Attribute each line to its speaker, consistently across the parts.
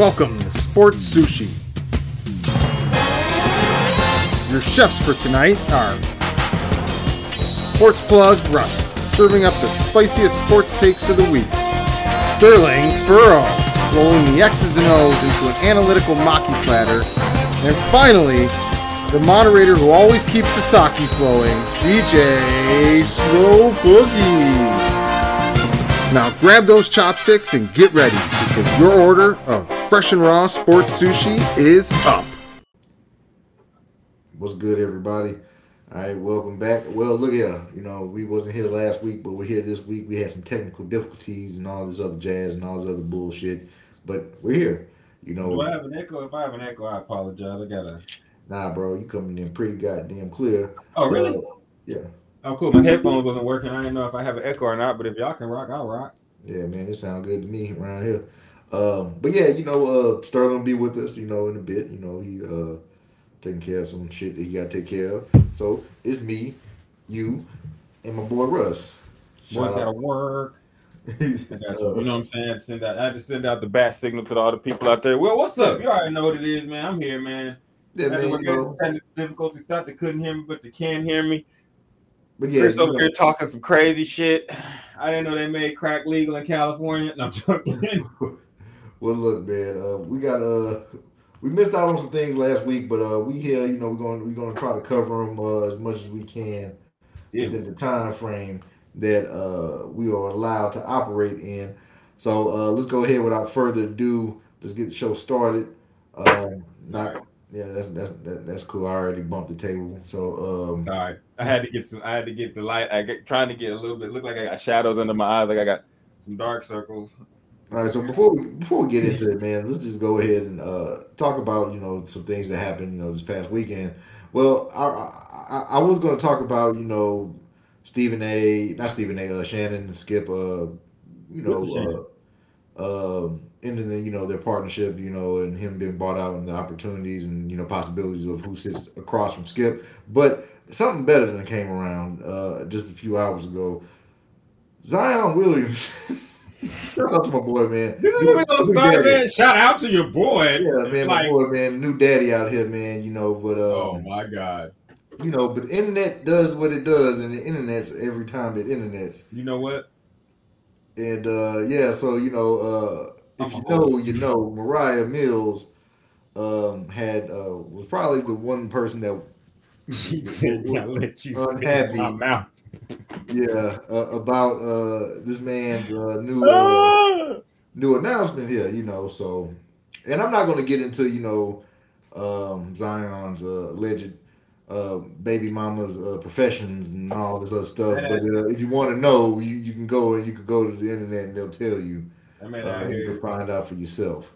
Speaker 1: Welcome to Sports Sushi. Your chefs for tonight are Sports Plug Russ, serving up the spiciest sports takes of the week. Sterling Furrow, rolling the X's and O's into an analytical maki platter. And finally, the moderator who always keeps the sake flowing, DJ Slow Boogie. Now grab those chopsticks and get ready because your order of fresh and raw sports sushi is up.
Speaker 2: What's good, everybody? All right, welcome back. Well, look here. You know, we wasn't here last week, but we're here this week. We had some technical difficulties and all this other jazz and all this other bullshit, but we're here. You know,
Speaker 3: Do I have an echo? If I have an echo, I apologize. I gotta.
Speaker 2: nah, bro, you coming in pretty goddamn clear.
Speaker 3: Oh, really?
Speaker 2: Uh, yeah,
Speaker 3: Oh, cool. My headphones wasn't working. I didn't know if I have an echo or not. But if y'all can rock, I'll rock.
Speaker 2: yeah, man, it sounds good to me around here. Um, but yeah, you know, uh, Sterling will be with us. You know, in a bit. You know, he uh taking care of some shit that he got to take care of. So it's me, you, and my boy Russ.
Speaker 3: Boys gotta work. You. Know what I'm saying? Send out. I had to send out the bat signal to all the people out there. Well, what's up? You already know what it is, man. I'm here, man.
Speaker 2: yeah, man. You know,
Speaker 3: difficulties. Thought they couldn't hear me, but they can hear me.
Speaker 2: but yeah,
Speaker 3: Chris over here talking some crazy shit. I didn't know they made crack legal in California. No, I'm joking.
Speaker 2: Well, look, man, uh, we got uh, we missed out on some things last week, but uh, we here, you know, we're going we're going to try to cover them uh, as much as we can
Speaker 3: Yeah.
Speaker 2: within the time frame that uh, we are allowed to operate in. So uh, let's go ahead without further ado. Let's get the show started. Um, not yeah, that's that's that, that's cool. I already bumped the table, so um,
Speaker 3: Sorry, I had to get some. I had to get the light. I get trying to get a little bit. Look like I got shadows under my eyes. Like I got some dark circles.
Speaker 2: All right, so before we before we get into it, man, let's just go ahead and uh, talk about you know some things that happened you know this past weekend. Well, I I, I was going to talk about you know Stephen A. Not Stephen A. Uh, Shannon Skip. Uh, you know, uh, um, ending the, you know their partnership. You know, and him being bought out and the opportunities and you know possibilities of who sits across from Skip. But something better than came around uh, just a few hours ago. Zion Williams. Shout out to my boy, man.
Speaker 3: This is
Speaker 2: New-
Speaker 3: where we gonna start, man. Shout out to your boy.
Speaker 2: Yeah, man, my boy, man, new daddy out here, man. You know, but uh,
Speaker 3: Oh my god.
Speaker 2: you know, but the internet does what it does, and the internet's every time it internets,
Speaker 3: You know what?
Speaker 2: and uh, yeah, so you know, uh, if you know, you know, Moriah Mills um had uh was probably the one person that
Speaker 3: She said, "I let you
Speaker 2: Unhappy.
Speaker 3: my mouth."
Speaker 2: Yeah uh, about uh this man's uh, new uh,
Speaker 3: Ah!
Speaker 2: new announcement here, you know. So, and I'm not going to get into you know um, Zion's uh, alleged uh, baby mama's uh, professions and all this other stuff. But uh, if you want to know, you, you can go and you can go to the internet and they'll tell you.
Speaker 3: That man
Speaker 2: Uh, you can find out for yourself.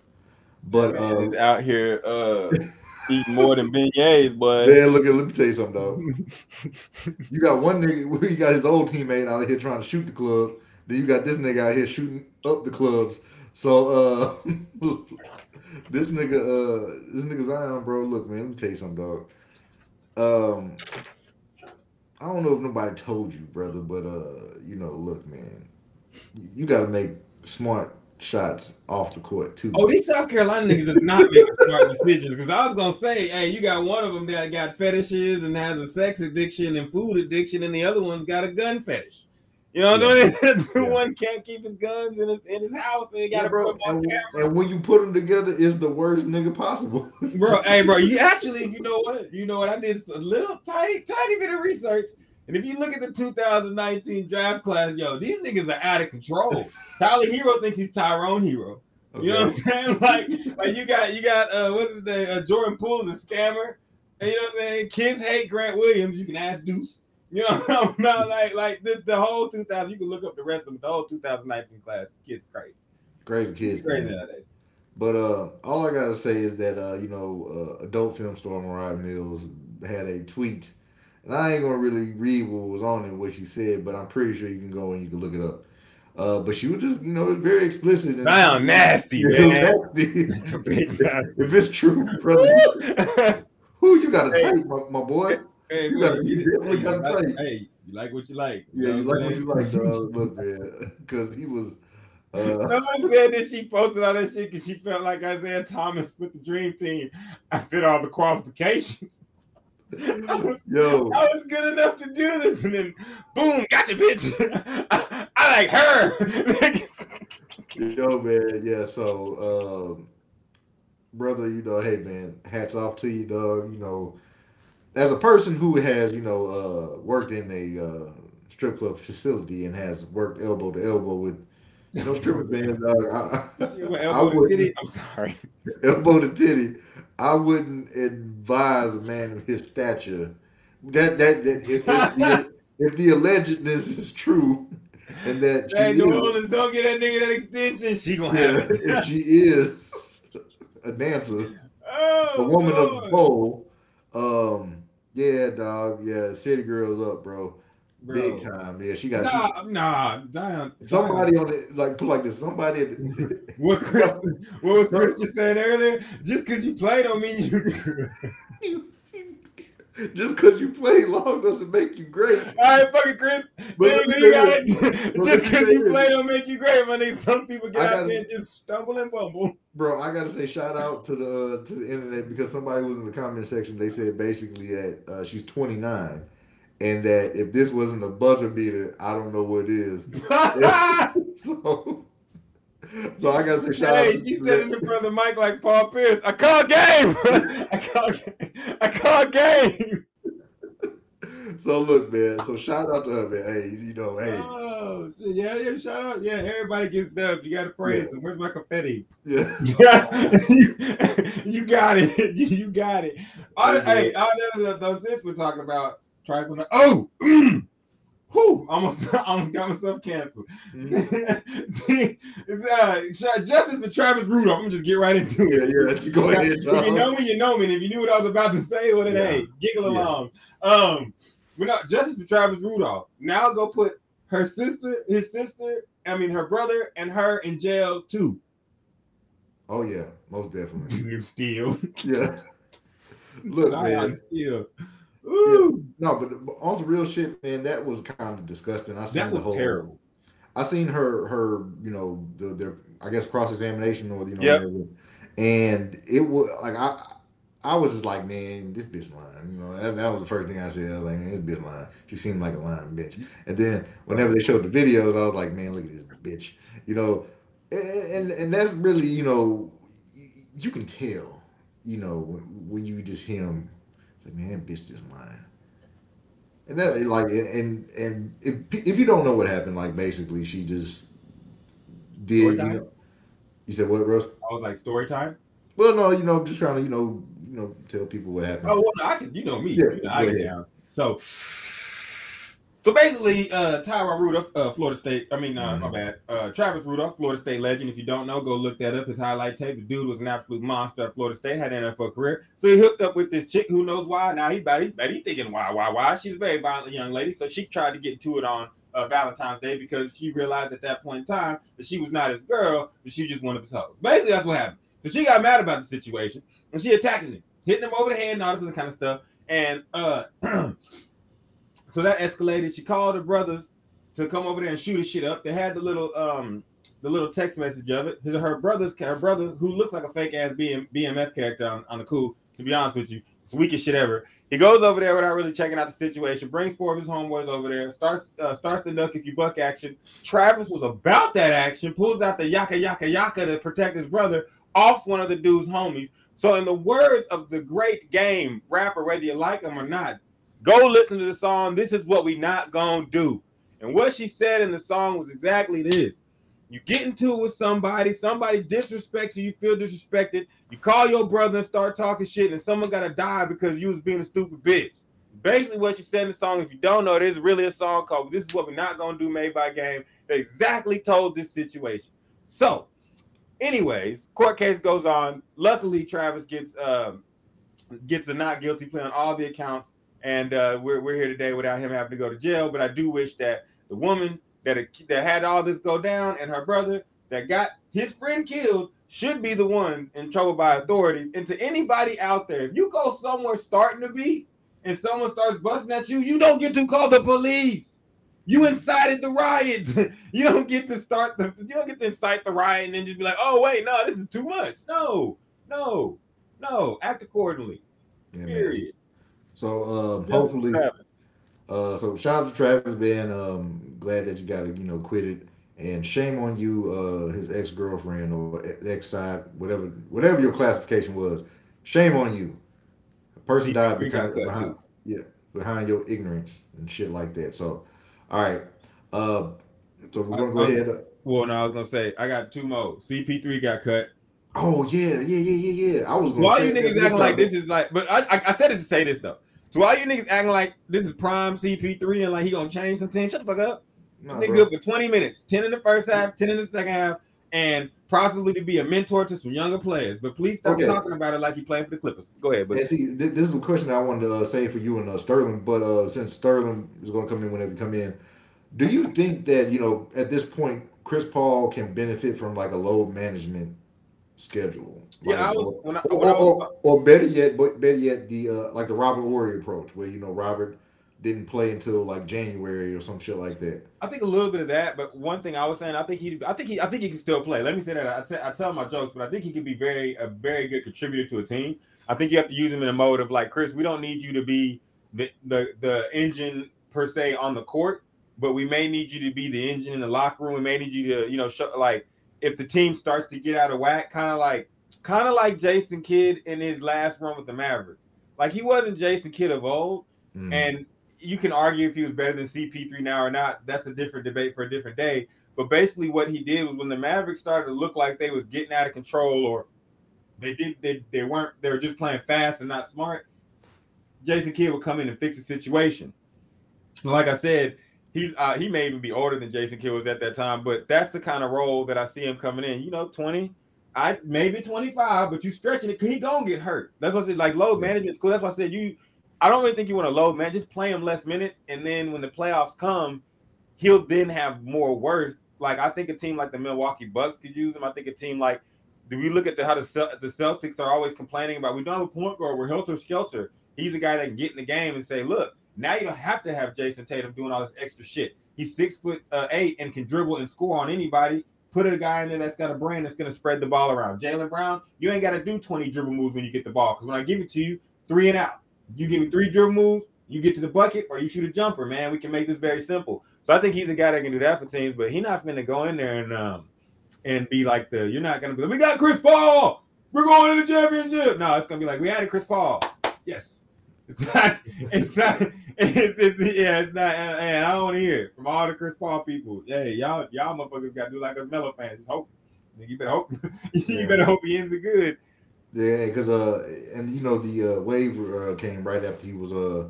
Speaker 2: But uh,
Speaker 3: out here uh, eating more than beignets, but
Speaker 2: man, look at let me tell you something, dog. You got one nigga, you got his old teammate out here trying to shoot the club. Then you got this nigga out here shooting up the clubs. So uh this nigga uh this nigga Zion, bro, look, man, let me tell you something, dog. Um I don't know if nobody told you, brother, but uh, you know, look, man, you gotta make smart shots off the court too.
Speaker 3: Oh, these South Carolina niggas are not making smart decisions. Because I was gonna say, hey, you got one of them that got fetishes and has a sex addiction and food addiction, and the other one's got a gun fetish. You know what I mean? the
Speaker 2: Yeah.
Speaker 3: one can't keep his guns in his in his house, and he got
Speaker 2: yeah, bro, and, and when you put them together, it's the worst nigga possible.
Speaker 3: Bro, hey, bro, you actually, you know what? You know what? I did a little tiny, tiny bit of research. And if you look at the 2019 draft class, yo, these niggas are out of control. Tyler Herro thinks he's Tyrone Hero. You know what I'm saying? Like, like you got you got uh what's his name? Uh, Jordan Poole is a scammer. And you know what I'm saying? Kids hate Grant Williams. You can ask Deuce. You know what I'm not like like the, the whole 2000. You can look up the rest of them. The whole 2019 class. Kids crazy.
Speaker 2: Crazy kids.
Speaker 3: Crazy
Speaker 2: man.
Speaker 3: nowadays.
Speaker 2: But uh, all I gotta say is that uh, you know, uh, adult film star Moriah Mills had a tweet, and I ain't gonna really read what was on it, what she said, but I'm pretty sure you can go and you can look it up. Uh, but she was just, you know, very explicit. And,
Speaker 3: Sound nasty, man.
Speaker 2: nasty.
Speaker 3: Nasty.
Speaker 2: if it's true, brother, who you got to
Speaker 3: Hey.
Speaker 2: take, my, my boy?
Speaker 3: Hey,
Speaker 2: You gotta- you definitely gotta
Speaker 3: like-
Speaker 2: take.
Speaker 3: Hey, you like what you like.
Speaker 2: Yeah, you like what you like, dog. Look, man, because he was Uh,
Speaker 3: Someone said that she posted all that shit because she felt like Isaiah Thomas with the Dream Team. I fit all the qualifications. I was,
Speaker 2: yo,
Speaker 3: I was good enough to do this, and then boom, gotcha, bitch. I, I like her.
Speaker 2: yo, man, yeah. So, um, brother, you know, hey, man, hats off to you, dog. You know, as a person who has, you know, uh, worked in a uh, strip club facility and has worked elbow to elbow with, you know, strippers, man, dog. I, I
Speaker 3: elbow to
Speaker 2: wouldn't-
Speaker 3: titty. I'm sorry.
Speaker 2: elbow to titty. I wouldn't advise a man of his stature that that, that if, if, the, if the allegedness is true and that she
Speaker 3: Hey, New Orleans, don't get that nigga that extension. She gonna
Speaker 2: yeah,
Speaker 3: have it.
Speaker 2: if she is a dancer,
Speaker 3: Oh,
Speaker 2: a woman of the pole, um, yeah, dog, yeah, city girls up, bro,
Speaker 3: Bro.
Speaker 2: big time. Yeah, she got
Speaker 3: Nah, nah, Dion.
Speaker 2: she, somebody on it, like put like this, somebody. At the,
Speaker 3: What's Chris? What was Christian saying earlier? Just because you play don't mean you.
Speaker 2: just because you play long doesn't make you great.
Speaker 3: All right, fucking Chris.
Speaker 2: But
Speaker 3: you got it. Just because you play don't make you great, my nigga. Some people get out
Speaker 2: gotta-
Speaker 3: there and just stumble and bumble.
Speaker 2: Bro, I gotta say shout out to the uh, to the internet because somebody was in the comment section. They said basically that uh, she's 29, and that if this wasn't a buzzer beater, I don't know what is. So, so I gotta say shout
Speaker 3: hey,
Speaker 2: out. To
Speaker 3: you
Speaker 2: to
Speaker 3: said in the front of the mic like Paul Pierce. I call game. I call. I call game.
Speaker 2: So look, man. So shout out to her, man. Hey, you know, hey,
Speaker 3: Oh! Yeah, yeah. Shout out. Yeah, everybody gets dubs. You got to praise
Speaker 2: Yeah.
Speaker 3: them. Where's my confetti?
Speaker 2: yeah,
Speaker 3: you, you got it. You, you got it. All the,
Speaker 2: Yeah.
Speaker 3: hey, all the, those since we're talking about trifling. Oh, whew, almost, almost got myself canceled. It's, uh, justice for Travis Rudolph. I'm gonna just get right into
Speaker 2: yeah,
Speaker 3: it.
Speaker 2: yeah. Just go ahead.
Speaker 3: If you know me, you know me. And if you knew what I was about to say, well, then
Speaker 2: Yeah.
Speaker 3: hey, giggle
Speaker 2: Yeah.
Speaker 3: along. Um, we're not justice for Travis Rudolph. Now go put her sister, his sister, I mean her brother, and her in jail too.
Speaker 2: Oh yeah, most definitely.
Speaker 3: You steal.
Speaker 2: Yeah. Look,
Speaker 3: Zion
Speaker 2: man.
Speaker 3: steal. Ooh,
Speaker 2: No, but but on some real shit, man. That was kind of disgusting. I seen
Speaker 3: that
Speaker 2: the
Speaker 3: was
Speaker 2: whole.
Speaker 3: terrible.
Speaker 2: I seen her her you know the their I guess cross examination or you know
Speaker 3: Yep.
Speaker 2: whatever. and it was like I I was just like man this bitch lying you know that, that was the first thing I said I was like man this bitch lying she seemed like a lying bitch and then whenever they showed the videos I was like man look at this bitch you know and and, and that's really you know you, you can tell you know when, when you just hear him like man bitch just lying. And that like and and if if you don't know what happened, like basically she just did. You, know, you said what, Rose?
Speaker 3: I was like, story time.
Speaker 2: Well, no, you know, just trying to you know you know tell people what happened.
Speaker 3: Oh, well, no, I can. You know me.
Speaker 2: Yeah,
Speaker 3: You know, I
Speaker 2: go
Speaker 3: get
Speaker 2: ahead.
Speaker 3: down. So, so basically, uh, Tyron Rudolph, uh, Florida State. I mean, uh, my
Speaker 2: Mhm.
Speaker 3: bad. Uh, Travis Rudolph, Florida State legend. If you don't know, go look that up. His highlight tape. The dude was an absolute monster at Florida State. Had an NFL career. So he hooked up with this chick. Who knows why? Now he bet he he thinking why why why. She's a very violent young lady. So she tried to get to it on. Uh, Valentine's Day because she realized at that point in time that she was not his girl, but she was just one of his hoes. Basically, that's what happened. So she got mad about the situation and she attacked him, hitting him over the head and all this other kind of stuff. And uh, so that escalated. She called her brothers to come over there and shoot his shit up. They had the little um the little text message of it. His, her brother's her brother who looks like a fake ass BM, BMF character on, on the cool. To be honest with you, it's weakest shit ever. He goes over there without really checking out the situation. Brings four of his homeboys over there. Starts uh, starts the duck if you buck action. Travis was about that action. Pulls out the yaka yaka yaka to protect his brother off one of the dude's homies. So, in the words of the great game rapper, whether you like him or not, go listen to the song. This is what we not gonna do. And what she said in the song was exactly this. You get into it with somebody, somebody disrespects you, you feel disrespected. You call your brother and start talking shit, and someone gotta die because you was being a stupid bitch. Basically, what she said in the song, if you don't know, there's really a song called This Is What We're Not Gonna Do Made by Game exactly told this situation. So, anyways, court case goes on. Luckily, Travis gets um gets the not guilty plea on all the accounts, and uh, we're we're here today without him having to go to jail. But I do wish that the woman that that had all this go down and her brother that got his friend killed should be the ones in trouble by authorities. And to anybody out there, if you go somewhere starting to be and someone starts busting at you, you don't get to call the police. You incited the riot. you don't get to start the. You don't get to incite the riot and then just be like, "Oh wait, no, this is too much." No, no, no. Act accordingly.
Speaker 2: Yeah, man. So
Speaker 3: Just
Speaker 2: hopefully, uh, so shout out to Travis, man. Um, glad that you got to you know quit it, and shame on you, uh, his ex girlfriend or ex side, whatever whatever your classification was. Shame on you. A person
Speaker 3: He-
Speaker 2: died because behind, yeah behind your ignorance and shit like that. So, all right. Uh, so we're gonna go
Speaker 3: Uh,
Speaker 2: ahead.
Speaker 3: Well, no, I was gonna say I got two more. CP3 got cut.
Speaker 2: Oh yeah, yeah, yeah, yeah, yeah. I was gonna. Say
Speaker 3: you niggas acting like this is like, but I, I, I said it to say this though. To all you niggas acting like this is prime CP3 and like he gonna change some teams, shut the fuck up.
Speaker 2: Nah,
Speaker 3: Nigga good for 20 minutes, 10 in the first half, 10 in the second half, and possibly to be a mentor to some younger players. But please stop
Speaker 2: Okay.
Speaker 3: talking about it like you playing for the Clippers. Go ahead, but
Speaker 2: see, th- this is a question I wanted to uh, say for you and uh, Sterling, but uh, since Sterling is going to come in whenever you come in, do you think that you know at this point Chris Paul can benefit from like a load management schedule? Like,
Speaker 3: yeah, I was
Speaker 2: or,
Speaker 3: I,
Speaker 2: or, or, or better yet, but better yet, the uh, like the Robert Horry approach, where you know Robert didn't play until like January or some shit like that.
Speaker 3: I think a little bit of that, but one thing I was saying, I think he, I think he, I think he can still play. Let me say that. I, te- I tell my jokes, but I think he can be very, a very good contributor to a team. I think you have to use him in a mode of like, Chris, we don't need you to be the the the engine per se on the court, but we may need you to be the engine in the locker room. We may need you to, you know, show, like if the team starts to get out of whack, kind of like, kind of like Jason Kidd in his last run with the Mavericks. Like he wasn't Jason Kidd of old,
Speaker 2: Mm.
Speaker 3: and you can argue if he was better than CP3 now or not. That's a different debate for a different day. But basically, what he did was when the Mavericks started to look like they was getting out of control, or they did they, they weren't they were just playing fast and not smart. Jason Kidd would come in and fix the situation. Like I said, he's uh, he may even be older than Jason Kidd was at that time, but that's the kind of role that I see him coming in. You know, twenty. I maybe 25, but you stretching it, he gonna get hurt. That's what I said. Like load management's cool. That's why I said you I don't really think you want to load, man. Just play him less minutes, and then when the playoffs come, he'll then have more worth. Like I think a team like the Milwaukee Bucks could use him. I think a team like do we look at the how the the Celtics are always complaining about we don't have a point guard, we're helter skelter. He's a guy that can get in the game and say, look, now you don't have to have Jayson Tatum doing all this extra shit. He's six foot uh, eight and can dribble and score on anybody. Put a guy in there that's got a brain that's going to spread the ball around. Jaylen Brown, you ain't got to do 20 dribble moves when you get the ball because when I give it to you, three and out. You give me three dribble moves, you get to the bucket, or you shoot a jumper, man. We can make this very simple. So I think he's a guy that can do that for teams, but he's not going to go in there and um and be like the you're not to be like, we got Chris Paul, we're going to the championship. No, it's to be like we added Chris Paul. Yes. It's not. It's not. It's, it's yeah. It's not. And I don't hear it from all the Chris Paul people. Hey, y'all, y'all motherfuckers got to do like us Melo fans. Just hope. You better hope. you
Speaker 2: Yeah.
Speaker 3: better hope he ends it good.
Speaker 2: Yeah, because uh, and you know the uh, wave uh, came right after he was uh,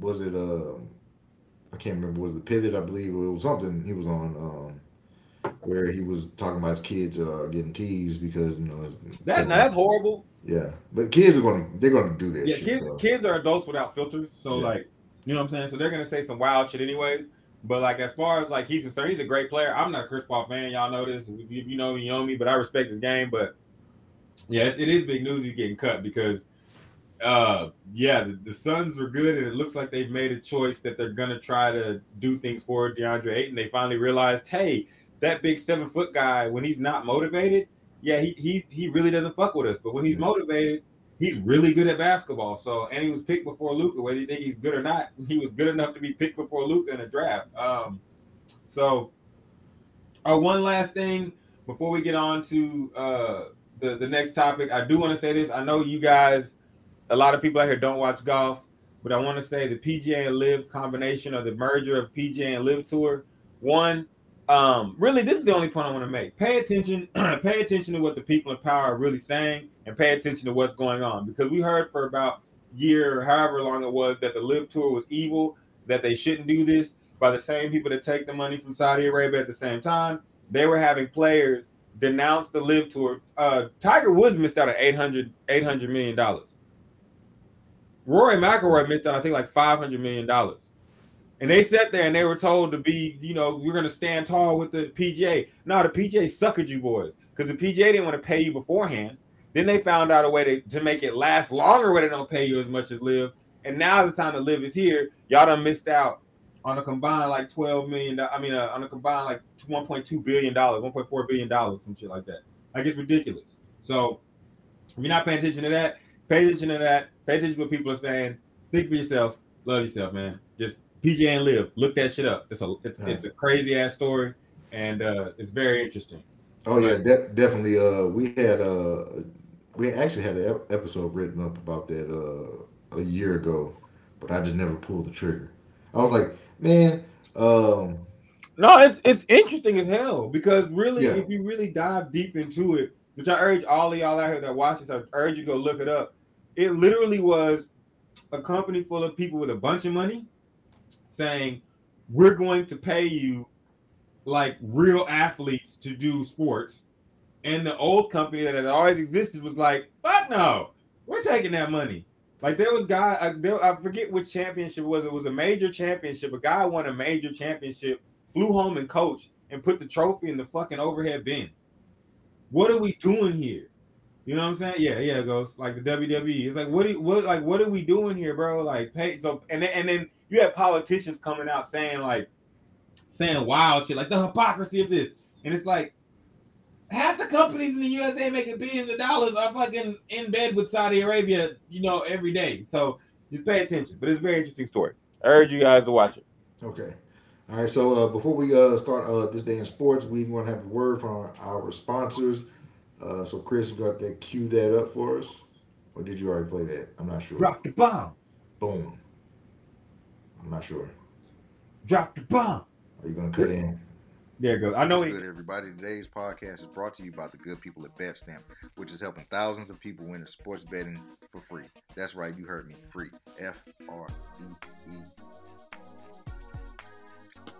Speaker 2: was it uh, I can't remember was it pivot I believe or it was something he was on um, where he was talking about his kids uh, getting teased because you know
Speaker 3: That now that's horrible.
Speaker 2: Yeah, but kids are gonna they're gonna do that.
Speaker 3: Yeah,
Speaker 2: shit,
Speaker 3: kids
Speaker 2: bro.
Speaker 3: kids are adults without filters. So
Speaker 2: Yeah.
Speaker 3: like, you know what I'm saying? So they're gonna say some wild shit anyways. But like as far as like he's concerned, he's a great player. I'm not a Chris Paul fan. Y'all know this. If you know me, you know me. But I respect his game. But yeah, it, it is big news he's getting cut because uh yeah, the, the Suns were good and it looks like they've made a choice that they're gonna try to do things for DeAndre Ayton. They finally realized, hey, that big seven foot guy, when he's not motivated, yeah, he he he really doesn't fuck with us. But when he's
Speaker 2: Yeah.
Speaker 3: motivated, he's really good at basketball. So, and he was picked before Luka. Whether you think he's good or not, he was good enough to be picked before Luka in a draft. Um, so, uh, one last thing before we get on to uh, the the next topic, I do want to say this. I know you guys, a lot of people out here don't watch golf, but I want to say the PGA and LIV combination or the merger of PGA and LIV Tour. One, um, really, this is the only point I want to make. Pay attention, pay attention to what the people in power are really saying, and pay attention to what's going on. Because we heard for about year, however long it was, that the LIV Tour was evil, that they shouldn't do this. By the same people that take the money from Saudi Arabia at the same time, they were having players denounce the LIV Tour. Uh, Tiger Woods missed out on 800 800 million dollars. Rory McIlroy missed out, I think, like 500 million dollars. And they sat there and they were told to be, you know, going to stand tall with the PGA. No, the PGA suckered you boys because the PGA didn't want to pay you beforehand. Then they found out a way to, to make it last longer where they don't pay you as much as LIV. And now the time to live is here. Y'all done missed out on a combined like 12 million. I mean, uh, on a combined like 1.2 billion dollars, 1.4 billion dollars, some shit like that. Like it's ridiculous. So if you're not paying attention to that, pay attention to that. Pay attention to what people are saying. Think for yourself. Love yourself, man. Just PJ and LIV. Look that shit up. It's a it's, it's a crazy ass story, and uh, it's very interesting.
Speaker 2: Oh yeah, de- definitely. Uh, we had uh, we actually had an episode written up about that uh a year ago, but I just never pulled the trigger. I was like, man, um,
Speaker 3: no, it's it's interesting as hell because really,
Speaker 2: Yeah.
Speaker 3: if you really dive deep into it, which I urge all of y'all out here that watch this, I urge you to go look it up. It literally was a company full of people with a bunch of money saying, "We're going to pay you like real athletes to do sports," and the old company that had always existed was like, "Fuck no, we're taking that money." Like there was guy, I, there, I forget which championship it was. It was a major championship. A guy won a major championship, flew home and coached, and put the trophy in the fucking overhead bin. What are we doing here? You know what I'm saying? Yeah, yeah, it goes like the WWE. It's like what, what, like what are we doing here, bro? Like pay so, and then and then you have politicians coming out saying like, saying wild shit, like the hypocrisy of this, and it's like. Half the companies in the USA making billions of dollars are fucking in bed with Saudi Arabia, you know, every day. So just pay attention. But it's a very interesting story. I urge you guys to watch it.
Speaker 2: Okay. All right. So uh, before we uh, start uh, this day in sports, we want to have a word from our sponsors. Uh, so Chris, you got to cue that up for us, or did you already play that? I'm not sure.
Speaker 3: Drop the bomb.
Speaker 2: Boom. I'm not sure.
Speaker 3: Drop the bomb.
Speaker 2: Are you gonna cut in?
Speaker 3: There it goes. I know
Speaker 4: What's
Speaker 3: it.
Speaker 4: good, everybody? Today's podcast is brought to you by the good people at BetStamp, which is helping thousands of people win sports betting for free. That's right, you heard me. Free. F R E E.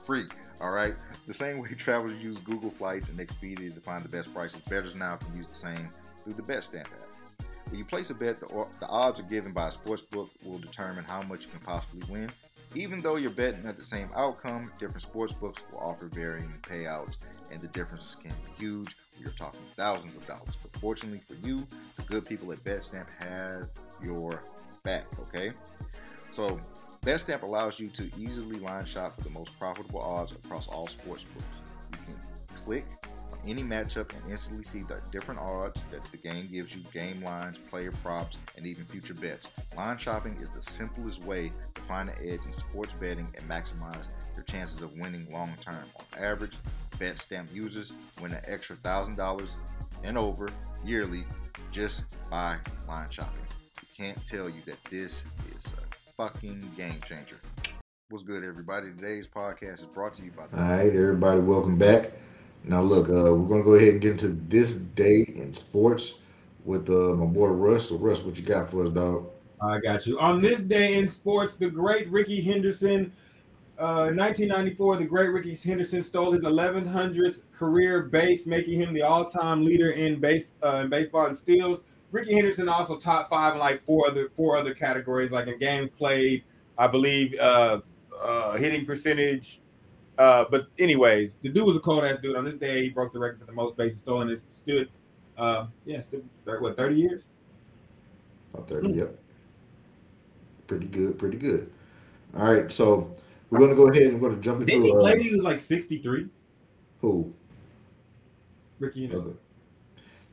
Speaker 4: Free. All right. The same way travelers use Google Flights and Expedia to find the best prices, bettors now can use the same through the BetStamp app. When you place a bet, the, the odds are given by a sportsbook will determine how much you can possibly win. Even though you're betting at the same outcome, different sports books will offer varying payouts, and the differences can be huge. We are talking thousands of dollars. But fortunately for you, the good people at BetStamp have your back, okay? So, BetStamp allows you to easily line shop for the most profitable odds across all sports books. You can click any matchup and instantly see the different odds that the game gives you game lines, player props, and even future bets. Line shopping is the simplest way to find the edge in sports betting and maximize your chances of winning long term. On average, BetStamp users win an extra $1,000 and over yearly just by line shopping. You can't tell you that this is a fucking game changer. What's good, everybody? Today's podcast is brought to you by
Speaker 2: All right, everybody, welcome back. Now, look, uh, we're gonna go ahead and get into this day in sports with uh, my boy Russ. So, Russ, what you got for us, dog?
Speaker 3: I got you. On this day in sports, the great Rickey Henderson, uh, 1994, the great Rickey Henderson stole his 1100th career base, making him the all-time leader in base uh, in baseball and steals. Rickey Henderson also top five in like four other four other categories, like in games played, I believe, uh, uh, hitting percentage. Uh, but anyways, the dude was a cold ass dude. On this day, he broke the record for the most bases stolen. It stood, uh, yeah, stood what 30 years.
Speaker 2: About 30, yep. Pretty good, pretty good. All right, so we're gonna go ahead and we're gonna jump
Speaker 3: Didn't he
Speaker 2: into
Speaker 3: play?
Speaker 2: uh,
Speaker 3: He was like 63.
Speaker 2: who?
Speaker 3: Rickey Henderson.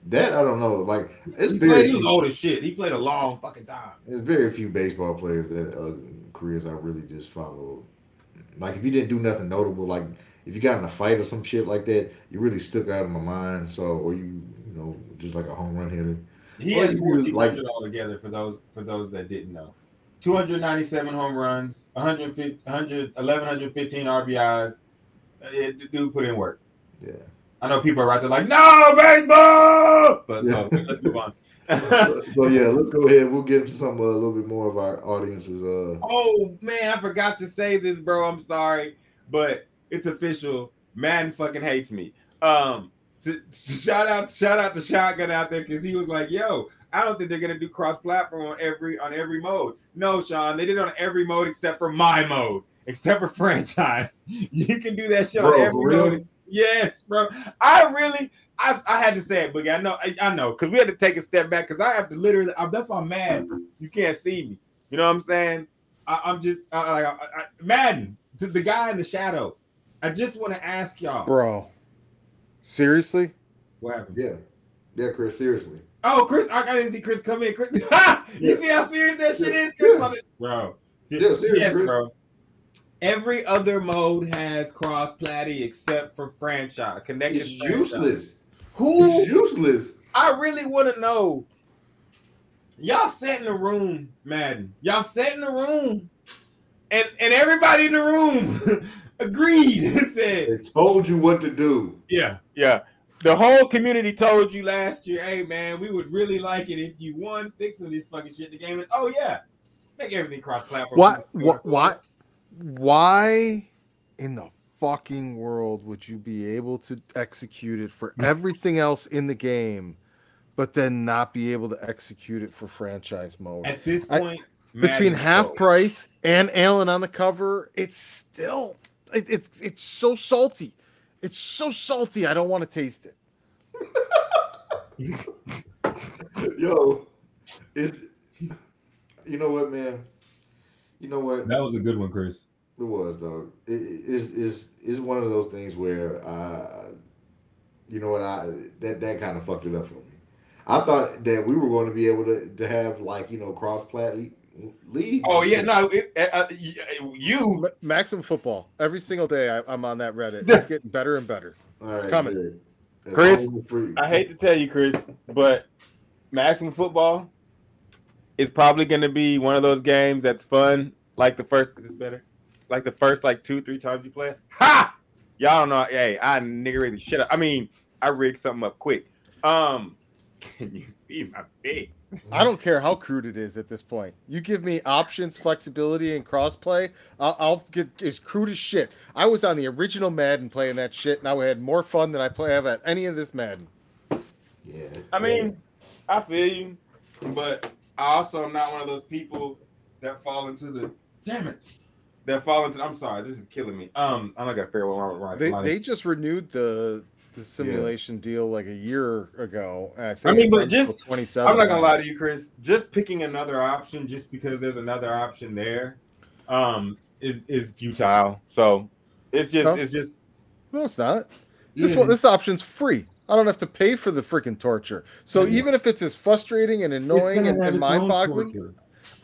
Speaker 2: That I don't know. Like it's
Speaker 3: He,
Speaker 2: very
Speaker 3: played, he was old as shit. He played a long fucking time.
Speaker 2: there's very few baseball players that uh, careers I really just follow. Like if you didn't do nothing notable, like if you got in a fight or some shit like that, you really stuck out of my mind. So or you you know just like a home run hitter.
Speaker 3: He has
Speaker 2: he was
Speaker 3: 1400
Speaker 2: like-
Speaker 3: altogether for those for those that didn't know. 297 home runs, 150, 100, 1115 RBIs. Uh, yeah, the dude put in work.
Speaker 2: Yeah.
Speaker 3: I know people are right there like, no baseball, but so let's move on.
Speaker 2: So yeah, let's go ahead. We'll get into some uh, a little bit more of our audiences. Uh,
Speaker 3: Oh man, I forgot to say this, bro. I'm sorry, but it's official. Madden fucking hates me. Um, to, to shout out, shout out to Shotgun out there because he was like, "Yo, I don't think they're gonna do cross-platform on every on every mode." No, Sean, they did it on every mode except for my mode, except for franchise. You can do that shit on every mode. Yes, bro. I really, I, I had to say it, Boogie. I know, I, I know, because we had to take a step back because I have to literally. I'm, that's why I'm mad. You can't see me. You know what I'm saying? I, I'm just I, I, I, Madden. to the guy in the shadow. I just want to ask y'all,
Speaker 1: Bro. Seriously?
Speaker 3: what happened?
Speaker 2: Yeah, yeah, Chris. Seriously.
Speaker 3: Oh, Chris, I didn't see Chris come in. Chris, you
Speaker 2: Yeah.
Speaker 3: see how serious that shit
Speaker 2: Yeah.
Speaker 3: is, Chris?
Speaker 2: Yeah.
Speaker 3: Bro,
Speaker 2: Yeah, serious,
Speaker 3: yes,
Speaker 2: Chris.
Speaker 3: bro. Every other mode has cross platty except for franchise connected.
Speaker 2: It's
Speaker 3: franchise.
Speaker 2: useless.
Speaker 3: Who
Speaker 2: It's useless.
Speaker 3: I really want to know. Y'all sat in the room, Madden. Y'all sat in the room, and and everybody in the room agreed and said,
Speaker 2: It told you what to do.
Speaker 3: "Yeah, yeah." The whole community told you last year, "Hey, man, we would really like it if you won fixing this fucking shit." The game is, oh yeah, make everything cross-platform.
Speaker 1: What what what why in the fucking world would you be able to execute it for everything else in the game but then not be able to execute it for franchise mode?
Speaker 3: At this
Speaker 1: I-
Speaker 3: point,
Speaker 1: Between
Speaker 3: Madden-
Speaker 1: half price and Allen on the cover, it's still it, it's it's so salty. It's so salty. I don't want to taste it.
Speaker 2: Yo, it's you know what, man. You know what?
Speaker 3: that was a good one, Chris.
Speaker 2: It was though. It is is is one of those things where uh you know what I that that kind of fucked it up for me. I thought that we were going to be able to to have like you know cross plat le- leagues.
Speaker 3: Oh yeah, no, it, uh, uh, you
Speaker 1: Ma- Maximum football. Every single day I, I'm on that Reddit. It's getting better and better.
Speaker 2: All right,
Speaker 1: it's coming.
Speaker 3: Chris,
Speaker 2: long as it's free.
Speaker 3: I hate to tell you, Chris, but Maximum Football is probably going to be one of those games that's fun, like the first, because it's better, like the first like two, three times you play it. Ha! Y'all don't know. Hey, I nigger the shit. Up. I mean, I rigged something up quick. Um, can you see my face?
Speaker 1: I don't care how crude it is at this point. You give me options, flexibility, and crossplay, I'll, I'll get as crude as shit. I was on the original Madden playing that shit, and I had more fun than I play have at any of this Madden.
Speaker 2: Yeah.
Speaker 3: I mean, I feel you, but I also am not one of those people that fall into the damn it. That fall into. I'm sorry, this is killing me. Um, I'm not gonna figure out what
Speaker 1: They
Speaker 3: right.
Speaker 1: they just renewed the the simulation deal like a year ago. I think
Speaker 3: I mean, but just
Speaker 1: 27.
Speaker 3: I'm not gonna lie to you, Chris. Just picking another option just because there's another option there, um, is is futile. So it's just
Speaker 1: No.
Speaker 3: it's just
Speaker 1: No, it's not. This
Speaker 2: Yeah.
Speaker 1: one, this option's free. I don't have to pay for the freaking torture. So
Speaker 3: Yeah.
Speaker 1: even if it's as frustrating and annoying and, and mind-boggling,
Speaker 3: It's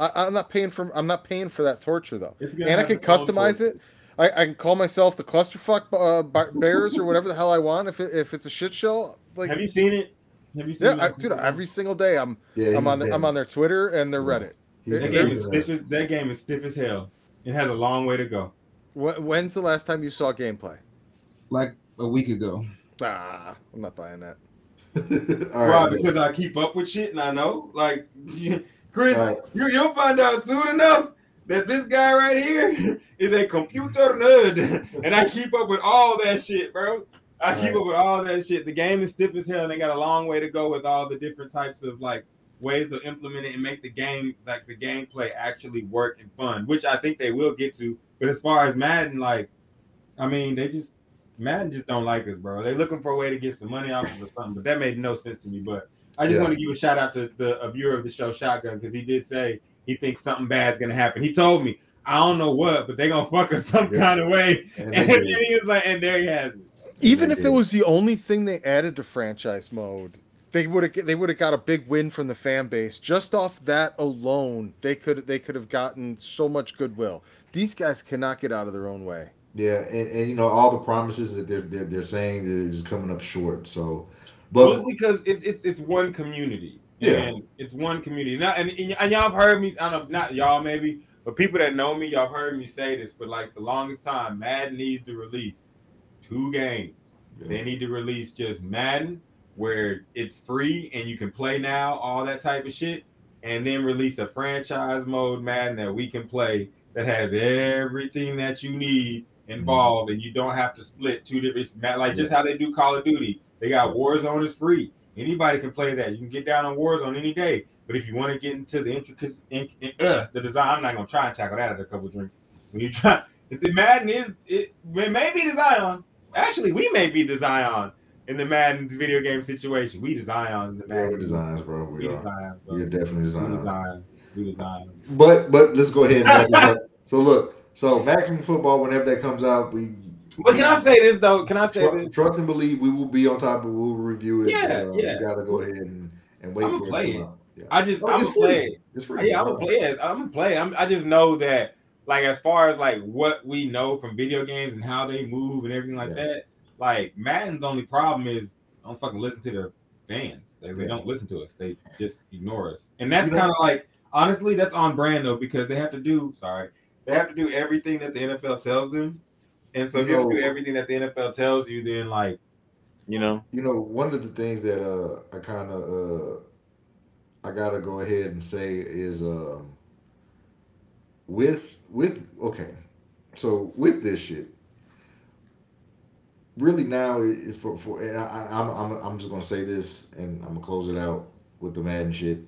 Speaker 1: I, I'm not paying for. I'm not paying for that torture though. and I can customize
Speaker 3: torture.
Speaker 1: it. I, I can call myself the clusterfuck uh, bears or whatever the hell I want. If it, if it's a shit show, like
Speaker 3: Have you seen it? Have you seen
Speaker 1: yeah, I, dude, every single day I'm
Speaker 2: yeah,
Speaker 1: I'm on the. I'm on their Twitter and their Reddit.
Speaker 2: He's
Speaker 3: That game is stiff as that game is stiff as hell. It has a long way to go.
Speaker 1: Wh- When's the last time you saw gameplay?
Speaker 5: like a week ago.
Speaker 1: Ah, I'm not buying that.
Speaker 2: All
Speaker 3: Right,
Speaker 2: right,
Speaker 3: because I keep up with shit and I know. Like Chris,
Speaker 2: right.
Speaker 3: you, you'll find out soon enough that this guy right here is a computer nerd. and I keep up with all that shit, bro. I keep up with all that shit. The game is stiff as hell, and they got a long way to go with all the different types of like ways to implement it and make the game like the gameplay actually work and fun, which I think they will get to. But as far as Madden, like, I mean, they just Madden just don't like us, bro. They're looking for a way to get some money off of us or something, but that made no sense to me. But I just
Speaker 2: Yeah.
Speaker 3: want to give a shout out to the a viewer of the show, Shotgun, because he did say he thinks something bad's gonna happen. He told me, I don't know what, but they're gonna fuck us some
Speaker 2: Yeah.
Speaker 3: kind of way.
Speaker 2: And
Speaker 3: And,
Speaker 2: they
Speaker 3: and
Speaker 2: did.
Speaker 3: he was like, and there he has it.
Speaker 1: Even
Speaker 2: They
Speaker 1: if it was the only thing they added to franchise mode, they would have they would have got a big win from the fan base. Just off that alone, they could they could have gotten so much goodwill. These guys cannot get out of their own way.
Speaker 2: Yeah, and, and you know all the promises that they're they're, they're saying they're just coming up short. So,
Speaker 3: Well,
Speaker 2: but
Speaker 3: because it's it's it's one community.
Speaker 2: Yeah.
Speaker 3: And it's one community. Now, and, and, y'all have heard me, I don't know, not y'all maybe, but people that know me, y'all have heard me say this for like the longest time. Madden needs to release two games. They need to release just Madden, where it's free and you can play now, all that type of shit, and then release a franchise mode Madden that we can play that has everything that you need mm-hmm. involved, and you don't have to split two different like just how they do Call of Duty. They got Warzone is free. Anybody can play that. You can get down on Warzone any day. But if you want to get into the intricacies, in, in, uh, the design, I'm not gonna try and tackle that at a couple drinks. When you try, if the Madden is, it, it may be the Zion. Actually, we may be the Zion in the Madden video game situation. We the Zions in the
Speaker 2: yeah,
Speaker 3: Madden.
Speaker 2: we're designs, bro.
Speaker 3: We
Speaker 2: We are.
Speaker 3: Zions, bro.
Speaker 2: We're definitely
Speaker 3: We the
Speaker 2: designs.
Speaker 3: We the Zions.
Speaker 2: But but let's go ahead. And wrap this up. so look, so maximum football, whenever that comes out, we
Speaker 3: But can I say this though? Can I say
Speaker 2: trust,
Speaker 3: this?
Speaker 2: trust and believe we will be on top of. We'll review it.
Speaker 3: Yeah,
Speaker 2: uh,
Speaker 3: yeah.
Speaker 2: We gotta go ahead and, and wait
Speaker 3: I'ma
Speaker 2: for
Speaker 3: play
Speaker 2: it. to
Speaker 3: it.
Speaker 2: come. Yeah,
Speaker 3: I just
Speaker 2: Oh,
Speaker 3: I'm gonna play it.
Speaker 2: it's free.
Speaker 3: Yeah, I'm gonna play it. I'm gonna play it. I'm, just know that, like, as far as like what we know from video games and how they move and everything like
Speaker 2: Yeah.
Speaker 3: that, like Madden's only problem is I don't fucking listen to their fans. They, they
Speaker 2: Yeah.
Speaker 3: don't listen to us. They just ignore us, and that's kind of like honestly, that's on brand though because they have to do. Sorry, they have to do everything that the NFL tells them, and so if you do everything that the NFL tells you, then like, you know,
Speaker 2: You know, one of the things that uh I kind of uh I gotta go ahead and say is um with with okay, so with this shit, really now is for for and I- I'm I'm I'm just gonna say this and I'm gonna close it out with the Madden shit.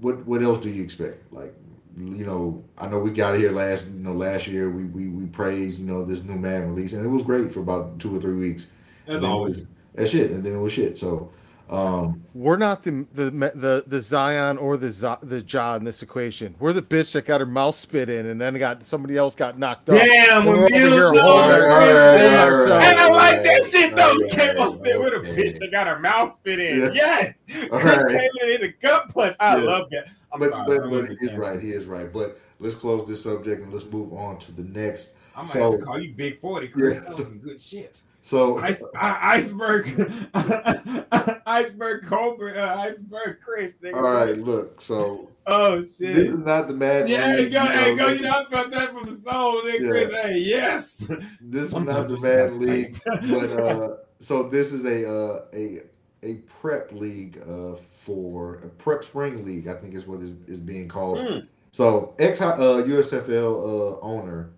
Speaker 2: What what else do you expect? Like you know, I know we got here last you know last year we we we praised you know this new man release and it was great for about two or three weeks.
Speaker 3: as
Speaker 2: And then it
Speaker 3: always.
Speaker 2: was- that shit, and then it was shit. So, um,
Speaker 1: We're not the the the the Zion or the Z- the Ja in this equation. We're the bitch that got her mouth spit in, and then got somebody else got knocked up.
Speaker 3: Damn,
Speaker 1: We're
Speaker 3: when
Speaker 1: over
Speaker 3: Bills
Speaker 1: here
Speaker 3: go,
Speaker 1: holding
Speaker 2: our-
Speaker 3: Chris
Speaker 2: our-
Speaker 3: Taylor.
Speaker 2: our- our-
Speaker 3: Hey, I like that
Speaker 2: our-
Speaker 3: shit though. You
Speaker 2: our-
Speaker 3: came on set with a
Speaker 2: okay.
Speaker 3: bitch that got her mouth spit in.
Speaker 2: Yeah.
Speaker 3: Yes,
Speaker 2: All
Speaker 3: Chris
Speaker 2: right.
Speaker 3: Taylor hit a gut punch. I
Speaker 2: Yeah.
Speaker 3: love that. I'm
Speaker 2: but
Speaker 3: sorry,
Speaker 2: but, but he's right. He is right. But let's close this subject and let's move on to the next.
Speaker 3: I might
Speaker 2: So-
Speaker 3: call you Big Forty, Chris.
Speaker 2: Yeah.
Speaker 3: That was some good shit.
Speaker 2: So,
Speaker 3: Ice, I, iceberg, iceberg Cobra, uh, iceberg Chris. Nigga.
Speaker 2: all right, look. So
Speaker 3: Oh shit, this
Speaker 2: is not the Madden.
Speaker 3: Yeah, hey,
Speaker 2: League,
Speaker 3: go,
Speaker 2: you
Speaker 3: hey,
Speaker 2: know,
Speaker 3: go. You know, I felt that from the soul, nigga.
Speaker 2: Yeah.
Speaker 3: Chris. Hey, yes.
Speaker 2: This is not the
Speaker 3: saying.
Speaker 2: League, but uh, so this is a uh, a a prep league uh, for a prep spring league. I think is what is, is being called.
Speaker 3: Mm.
Speaker 2: So ex uh, USFL uh, owner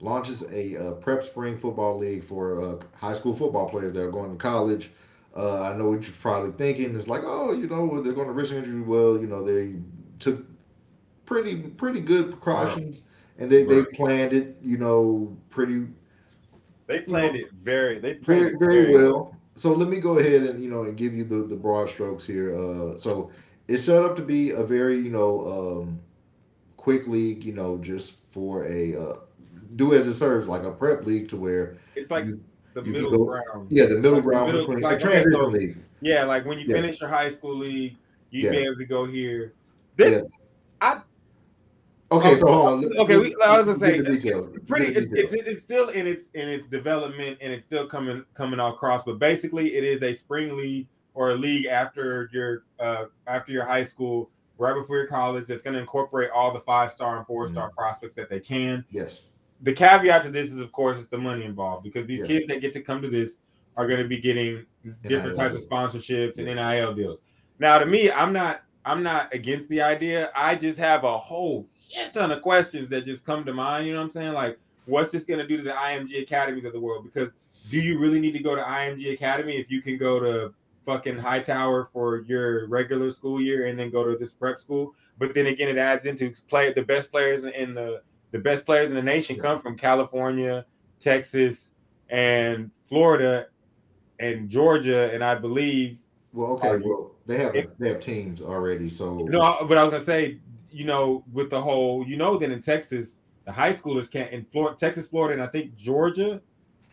Speaker 2: launches a uh, prep spring football league for uh, high school football players that are going to college. Uh, I know what you're probably thinking. It's like, oh, you know, they're going to risk injury. Well, you know, they took pretty pretty good precautions, and they, they planned it. You know, pretty
Speaker 3: They planned it very. They planned
Speaker 2: very
Speaker 3: it
Speaker 2: very well. So let me go ahead and you know and give you the the broad strokes here. Uh, so it's set up to be a very you know um, quick league. You know, just for a uh, do as it serves, like a prep league to where
Speaker 3: It's like
Speaker 2: you-
Speaker 3: the
Speaker 2: you
Speaker 3: middle
Speaker 2: go-
Speaker 3: ground.
Speaker 2: yeah the middle
Speaker 3: Like
Speaker 2: ground
Speaker 3: middle-
Speaker 2: between
Speaker 3: like,
Speaker 2: a transition
Speaker 3: okay, so-
Speaker 2: league.
Speaker 3: Yeah, like when you
Speaker 2: Yes.
Speaker 3: finish your high school league, you'd
Speaker 2: Yeah.
Speaker 3: be able to go here. This,
Speaker 2: Okay, so hold on.
Speaker 3: Okay, we, I was gonna say it's, pretty. It's, it's, it's still in its in its development and it's still coming coming across. But basically, it is a spring league or a league after your uh after your high school, right before your college. That's going to incorporate all the five star and four
Speaker 2: Mm-hmm.
Speaker 3: star prospects that they can.
Speaker 2: yes.
Speaker 3: The caveat to this is, of course, it's the money involved because these
Speaker 2: Yeah.
Speaker 3: kids that get to come to this are going to be getting different types of sponsorships and NIL deals. Now, to me, I'm not I'm not against the idea. I just have a whole shit ton of questions that just come to mind. You know what I'm saying? Like, what's this going to do to the IMG academies of the world? Because do you really need to go to IMG Academy if you can go to fucking Hightower for your regular school year and then go to this prep school? But then again, it adds into play the best players in the the best players in the nation
Speaker 2: Yeah.
Speaker 3: come from California, Texas, and Florida, and Georgia, and I believe
Speaker 2: Well, okay. Well, they have they have teams already. So
Speaker 3: no. But I was gonna say, you know, with the whole, you know, that in Texas, the high schoolers can't in Florida, Texas, Florida, and I think Georgia,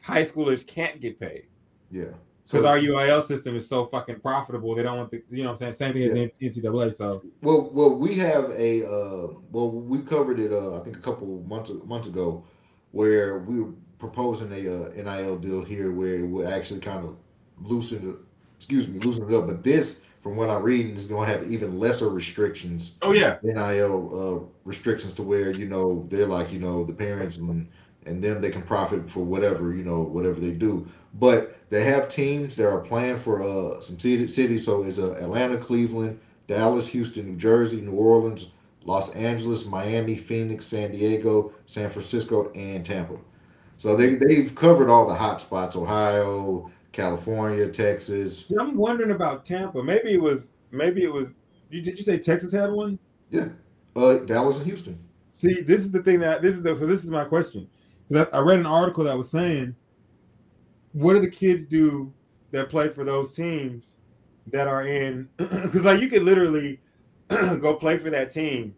Speaker 3: high schoolers can't get paid
Speaker 2: yeah.
Speaker 3: because
Speaker 2: So-
Speaker 3: our UIL system is so fucking profitable. They don't want the, you know, what I'm saying same thing as
Speaker 2: Yeah.
Speaker 3: in NCAA. So
Speaker 2: Well, well, we have a uh, well, we covered it. Uh, I think a couple months months ago, where we were proposing a uh, NIL deal here, where it would actually kind of loosen. Excuse me, loosen it up. But this, from what I'm reading, is going to have even lesser restrictions.
Speaker 3: oh yeah,
Speaker 2: NIL uh, restrictions to where you know they're like you know the parents and and then they can profit for whatever you know whatever they do. But they have teams that are playing for uh, some city, cities. So it's uh, Atlanta, Cleveland, Dallas, Houston, New Jersey, New Orleans, Los Angeles, Miami, Phoenix, San Diego, San Francisco, and Tampa. So they they've covered all the hot spots: Ohio, California, Texas.
Speaker 3: See, I'm wondering about Tampa. Maybe it was, maybe it was. You, did you say Texas had one?
Speaker 2: Yeah, uh, Dallas and Houston.
Speaker 3: See, this is the thing that this is the so this is my question. 'Cause I, I read an article that was saying, what do the kids do that play for those teams that are in? Because like you could literally go play for that team,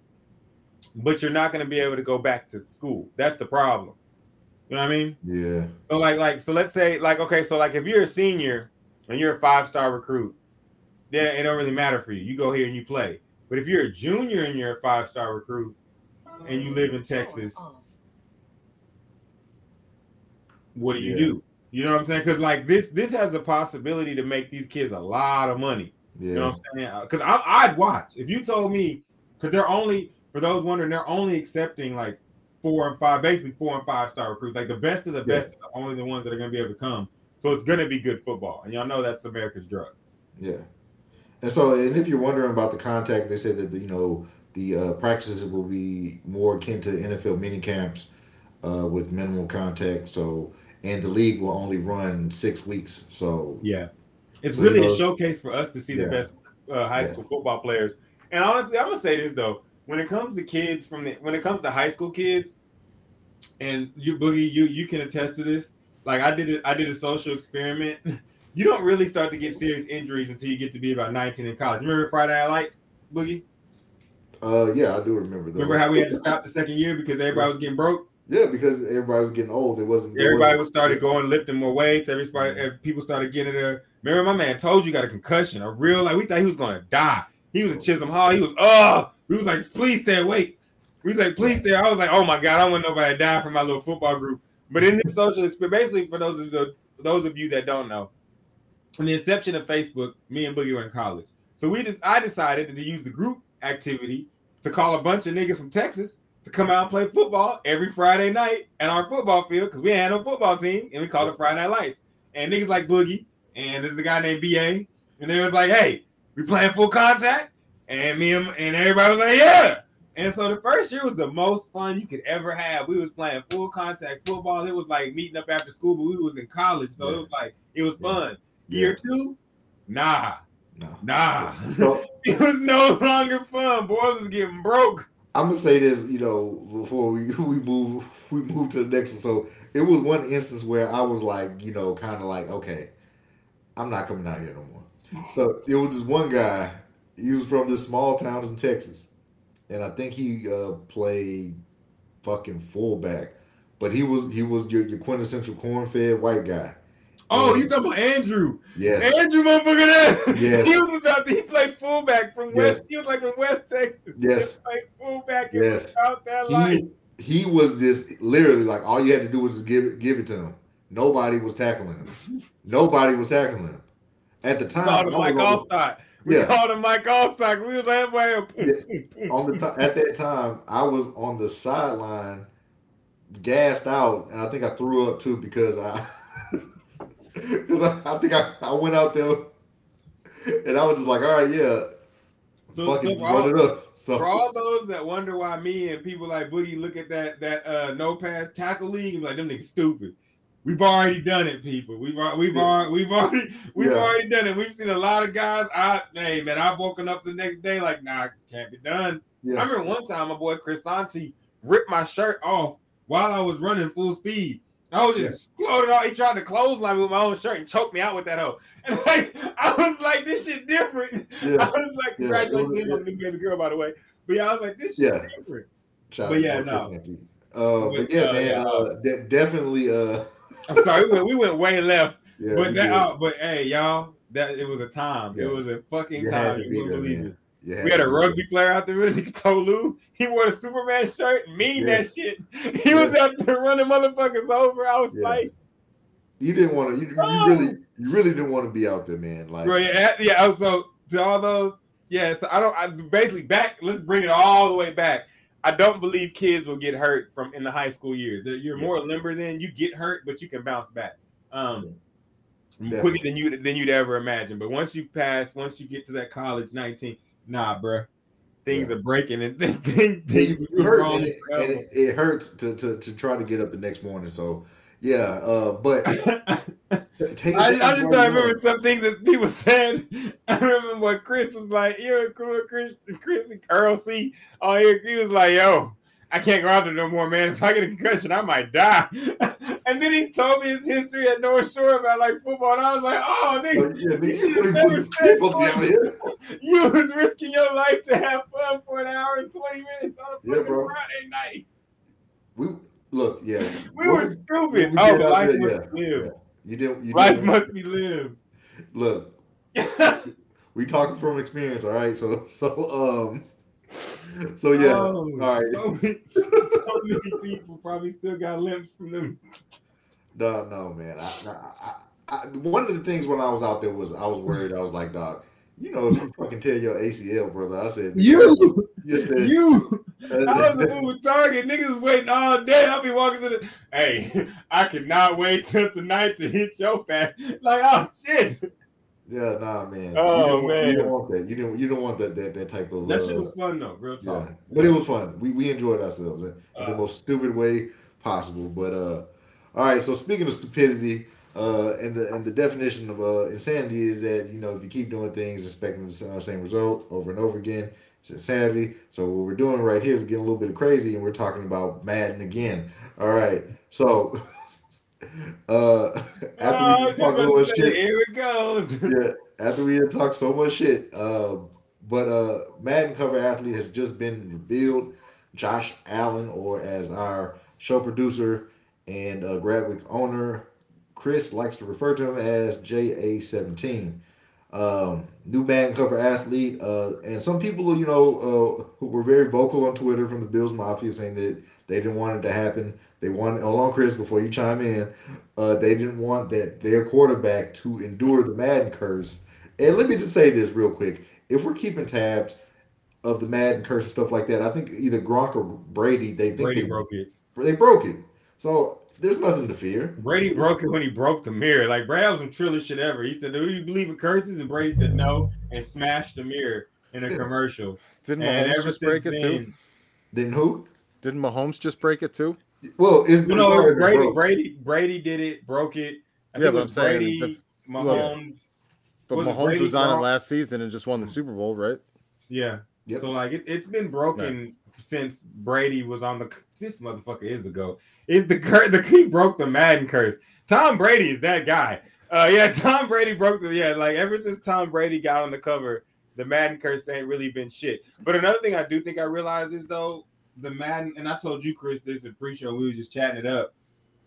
Speaker 3: but you're not going to be able to go back to school. That's the problem. You know what I mean?
Speaker 2: Yeah.
Speaker 3: So like like so let's say like okay so like if you're a senior and you're a five star recruit, then it don't really matter for you. You go here and you play. But if you're a junior and you're a five star recruit and you live in Texas, what do you
Speaker 2: Yeah.
Speaker 3: do? You know what I'm saying? Because like this this has a possibility to make these kids a lot of money.
Speaker 2: Yeah.
Speaker 3: You know what I'm saying? Uh, because I'd watch if you told me because they're only for those wondering they're only accepting like four and five, basically four and five star recruits. Like the best of the
Speaker 2: Yeah.
Speaker 3: best are only the ones that are going to be able to come. So it's going to be good football, and y'all know that's America's drug.
Speaker 2: Yeah. And so, and if you're wondering about the contact, they said that the, you know the uh, practices will be more akin to NFL mini camps uh, with minimal contact. So, and the league will only run six weeks. So,
Speaker 3: Yeah, it's
Speaker 2: So
Speaker 3: really a showcase for us to see
Speaker 2: Yeah.
Speaker 3: the best uh, high
Speaker 2: Yeah.
Speaker 3: school football players. And honestly, I'm gonna say this though: when it comes to kids from the when it comes to high school kids, and you boogie, you you can attest to this. Like I did it, I did a social experiment. You don't really start to get serious injuries until you get to be about 19 in college. Remember Friday Night Lights, Boogie?
Speaker 2: uh, yeah, I do remember. Though.
Speaker 3: Remember how we had to stop the second year because everybody was getting broke?
Speaker 2: Yeah, because everybody was getting old. It wasn't.
Speaker 3: Everybody
Speaker 2: wasn't-
Speaker 3: started going lifting more weights. Everybody, eh, people started getting there. Remember, my man told you got a concussion, a real like we thought he was gonna die. He was in Chisholm Hall. He was oh, we was like, please stay awake. We was like, please stay. I was like, oh my god, I want nobody to die from my little football group. But in this social experience, basically for those of the those of you that don't know, in the inception of Facebook, me and Boogie were in college. So we just I decided to use the group activity to call a bunch of niggas from Texas to come out and play football every Friday night at our football field because we had no football team and we called it Friday Night Lights. And niggas like Boogie and there's a guy named BA and they was like, hey, we playing full contact? And me and, and everybody was like, yeah. And so the first year was the most fun you could ever have. We was playing full contact football. It was like meeting up after school, but we was in college, so
Speaker 2: Yeah.
Speaker 3: it was like it was
Speaker 2: Yeah.
Speaker 3: fun. Year two, nah,
Speaker 2: No.
Speaker 3: nah.
Speaker 2: So
Speaker 3: it was no longer fun. Boys was getting broke.
Speaker 2: I'm gonna say this, you know, before we we move we move to the next one. So it was one instance where I was like, you know, kind of like, okay, I'm not coming out here no more. So it was this one guy. He was from this small town in Texas, and I think he uh, played fucking fullback. But he was he was your, your quintessential corn-fed white guy.
Speaker 3: Oh, you talking about Andrew?
Speaker 2: Yes.
Speaker 3: Andrew, motherfucker, that
Speaker 2: Yes.
Speaker 3: he was about to, he played fullback from West.
Speaker 2: Yes.
Speaker 3: He was like from West Texas.
Speaker 2: Yes.
Speaker 3: he fullback
Speaker 2: Yes.
Speaker 3: that life.
Speaker 2: he he was just literally like all you had to do was just give it give it to him. Nobody was tackling him. Nobody was tackling him. At the time,
Speaker 3: called him
Speaker 2: I was
Speaker 3: Mike
Speaker 2: on-
Speaker 3: Alstott. We
Speaker 2: Yeah.
Speaker 3: called him Mike Alstott. We was like, boom, boom, boom,
Speaker 2: on the ti- at that time, I was on the sideline, gassed out, and I think I threw up too because I because I, I think I, I went out there and I was just like, all right, yeah,
Speaker 3: So,
Speaker 2: fucking
Speaker 3: so for, all,
Speaker 2: it up. So
Speaker 3: for all those that wonder why me and people like Boogie look at that that uh, no pass tackle league and like them niggas stupid. We've already done it, people. We've we've
Speaker 2: Yeah.
Speaker 3: already we've already we've
Speaker 2: Yeah.
Speaker 3: already done it. We've seen a lot of guys. I hey man, I've woken up the next day like nah, this can't be done. I
Speaker 2: yeah,
Speaker 3: remember one time my boy Chris Santi ripped my shirt off while I was running full speed. I was just exploded off. He tried to clothesline me with my own shirt and choked me out with that hoe. And like I was like, this shit different. I was like,
Speaker 2: Yeah,
Speaker 3: congratulations on the baby girl, by the way. But yeah, I was like, this shit
Speaker 2: Yeah.
Speaker 3: different.
Speaker 2: Shout
Speaker 3: But yeah, no.
Speaker 2: Uh,
Speaker 3: But,
Speaker 2: but yeah,
Speaker 3: uh,
Speaker 2: man,
Speaker 3: yeah.
Speaker 2: uh, de- definitely. Uh,
Speaker 3: I'm sorry, we went, we went way left.
Speaker 2: yeah,
Speaker 3: but that, uh, but hey, y'all, that it was a time.
Speaker 2: Yeah.
Speaker 3: It was a fucking
Speaker 2: You
Speaker 3: time. You wouldn't believe it.
Speaker 2: You
Speaker 3: We had a rugby player out there with Tolu. He wore a Superman shirt, mean
Speaker 2: Yeah.
Speaker 3: that shit. He was out there running motherfuckers over. I was
Speaker 2: Yeah.
Speaker 3: like,
Speaker 2: You didn't want to. You, you
Speaker 3: Oh.
Speaker 2: really, you really didn't want to be out there, man. Like,
Speaker 3: bro, yeah, yeah. So to all those, yeah. So I don't. I basically back. Let's bring it all the way back. I don't believe kids will get hurt from in the high school years. You're more limber than you get hurt, but you can bounce back. Um,
Speaker 2: Yeah.
Speaker 3: quicker than you than you'd ever imagine. But once you pass, once you get to that college 19, nah, bro, things are breaking and things, things,
Speaker 2: hurt, and, it, and it, it hurts to, to to try to get up the next morning. So yeah, uh, but t-
Speaker 3: I, I just
Speaker 2: far
Speaker 3: try to
Speaker 2: as you
Speaker 3: remember some things that people said. I remember what Chris was like, You know, Chris, Chris and Earl C." Oh, here he was like, "Yo, I can't go out there no more, man. If I get a concussion, I might die. and then he told me his history at North Shore about like football, and I was like, oh, nigga,
Speaker 2: Oh, yeah, nigga,
Speaker 3: should've
Speaker 2: what are you
Speaker 3: never said
Speaker 2: to be out here?
Speaker 3: you was risking your life to have fun for an hour and 20 minutes on a
Speaker 2: Yeah.
Speaker 3: Friday night.
Speaker 2: We look, yeah.
Speaker 3: We were stupid.
Speaker 2: we
Speaker 3: Oh, life
Speaker 2: there,
Speaker 3: must
Speaker 2: yeah,
Speaker 3: be lived.
Speaker 2: yeah. You didn't. You
Speaker 3: Life
Speaker 2: didn't.
Speaker 3: must be lived.
Speaker 2: Look, we talking from experience, all right. So, so, um, so yeah,
Speaker 3: Oh,
Speaker 2: all right.
Speaker 3: So many, so many people probably still got limps from them.
Speaker 2: No, no, man. I, I, I, one of the things when I was out there was I was worried. I was like, dog, you know, if you fucking tear your ACL, brother. I said,
Speaker 5: You,
Speaker 2: you said,
Speaker 5: you.
Speaker 3: I was a moving target. Niggas waiting all day. I'll be walking to the. Hey, I cannot wait till tonight to hit your fat. Like, oh shit.
Speaker 2: yeah, nah, man.
Speaker 3: Oh,
Speaker 2: you don't,
Speaker 3: man.
Speaker 2: you don't want that. You don't. You don't want that. That, that type of.
Speaker 3: That
Speaker 2: uh,
Speaker 3: shit was fun though. Real talk.
Speaker 2: Yeah,
Speaker 3: talk.
Speaker 2: but it was fun. We we enjoyed ourselves in, in the
Speaker 3: Uh.
Speaker 2: most stupid way possible. But uh, all right. So speaking of stupidity, uh, and the and the definition of uh insanity is that you know if you keep doing things expecting the same result over and over again, it's insanity. So what we're doing right here is getting a little bit crazy, and we're talking about Madden again. All right. So uh, after
Speaker 3: Oh,
Speaker 2: we talk a
Speaker 3: about
Speaker 2: little
Speaker 3: to say,
Speaker 2: shit
Speaker 3: Here it goes.
Speaker 2: yeah, after we had talked so much shit, uh, but uh, Madden cover athlete has just been revealed. Josh Allen, or as our show producer and uh, Gratwick owner Chris likes to refer to him as JA17. Um, new Madden cover athlete, uh, and some people, you know, uh, who were very vocal on Twitter from the Bills Mafia saying that they didn't want it to happen. They wanted, hold on, Chris, before you chime in, uh, they didn't want that their quarterback to endure the Madden curse. And let me just say this real quick: if we're keeping tabs of the Madden curse and stuff like that, I think either Gronk or Brady they think
Speaker 3: Brady
Speaker 2: they
Speaker 3: broke it.
Speaker 2: they broke it. So there's nothing to fear.
Speaker 3: Brady broke it when he broke the mirror. Like Brady was some trillest shit ever. He said, "Do you believe in curses?" And Brady said, "No," and smashed the mirror in a
Speaker 2: Yeah.
Speaker 3: commercial.
Speaker 1: Didn't
Speaker 3: And
Speaker 1: Mahomes
Speaker 3: ever
Speaker 1: just break
Speaker 3: since
Speaker 1: it too?
Speaker 3: then-
Speaker 2: Then who?
Speaker 1: Didn't Mahomes just break it too?
Speaker 2: Well, it's,
Speaker 3: You
Speaker 2: it's
Speaker 3: know,
Speaker 2: already
Speaker 3: Brady,
Speaker 2: broke.
Speaker 3: Brady, Brady did it, broke it. I
Speaker 1: Yeah,
Speaker 3: think
Speaker 1: but
Speaker 3: it
Speaker 1: I'm
Speaker 3: was
Speaker 1: saying
Speaker 3: Brady,
Speaker 1: the-
Speaker 3: Mahomes.
Speaker 1: But
Speaker 3: Was it
Speaker 1: Mahomes
Speaker 3: Brady
Speaker 1: was on
Speaker 3: Gronk?
Speaker 1: it last season and just won the Super Bowl, right?
Speaker 3: Yeah.
Speaker 2: Yep.
Speaker 3: So like it, it's been broken since Brady was on the. This motherfucker is the goat. It the cur the he broke the Madden curse. Tom Brady is that guy. Uh, yeah, Tom Brady broke the yeah. Like ever since Tom Brady got on the cover, the Madden curse ain't really been shit. But another thing I do think I realize is though the Madden, and I told you Chris this in pre-show. We was just chatting it up.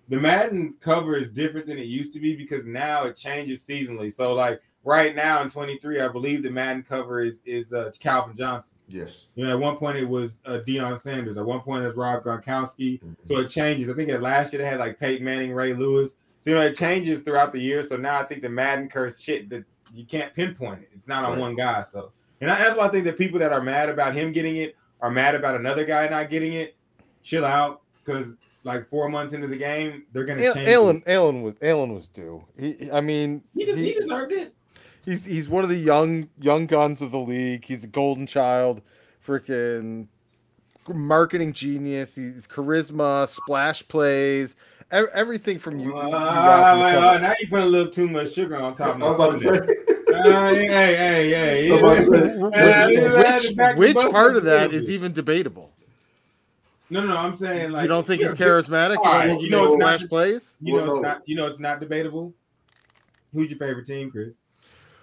Speaker 3: The Madden cover is different than it used to be because now it changes seasonally. So like right now in 23, I believe the Madden cover is is uh, Calvin Johnson.
Speaker 2: Yes.
Speaker 3: You know, at one point it was uh, Deion Sanders. At one point it was Rob Gronkowski.
Speaker 2: Mhm.
Speaker 3: So it changes. I think at last year they had like Peyton Manning, Ray Lewis. So you know it changes throughout the year. So now I think the Madden curse shit that you can't pinpoint it. It's not on
Speaker 2: Right.
Speaker 3: one guy. So and I, that's why I think that people that are mad about him getting it are mad about another guy not getting it. Chill out, because like four months into the game, they're gonna
Speaker 1: Al-
Speaker 3: change.
Speaker 1: Allen,
Speaker 3: it.
Speaker 1: Allen was Allen was due. He, I mean,
Speaker 3: He, des- he
Speaker 1: he-
Speaker 3: deserved it.
Speaker 1: He's he's one of the young young guns of the league. He's a golden child, freaking marketing genius. He's charisma, splash plays, everything from you. you- you
Speaker 3: Uh,
Speaker 1: got from the
Speaker 3: wait,
Speaker 1: cover.
Speaker 3: wait, now you put a little too much sugar on
Speaker 2: I
Speaker 3: top of
Speaker 2: was
Speaker 3: my
Speaker 2: about to say.
Speaker 3: Uh, hey, hey, hey, hey.
Speaker 2: I was about to say,
Speaker 3: Uh, I had to back
Speaker 1: which which part of
Speaker 3: a
Speaker 1: that
Speaker 3: little
Speaker 1: is
Speaker 3: bit.
Speaker 1: even debatable?
Speaker 3: No, no, no. I'm saying like
Speaker 1: you don't think he's
Speaker 3: yeah,
Speaker 1: charismatic? You don't think he
Speaker 3: you know
Speaker 1: makes
Speaker 3: not-
Speaker 1: splash plays?
Speaker 3: You know it's not. You know it's not debatable. Who's your favorite team, Chris?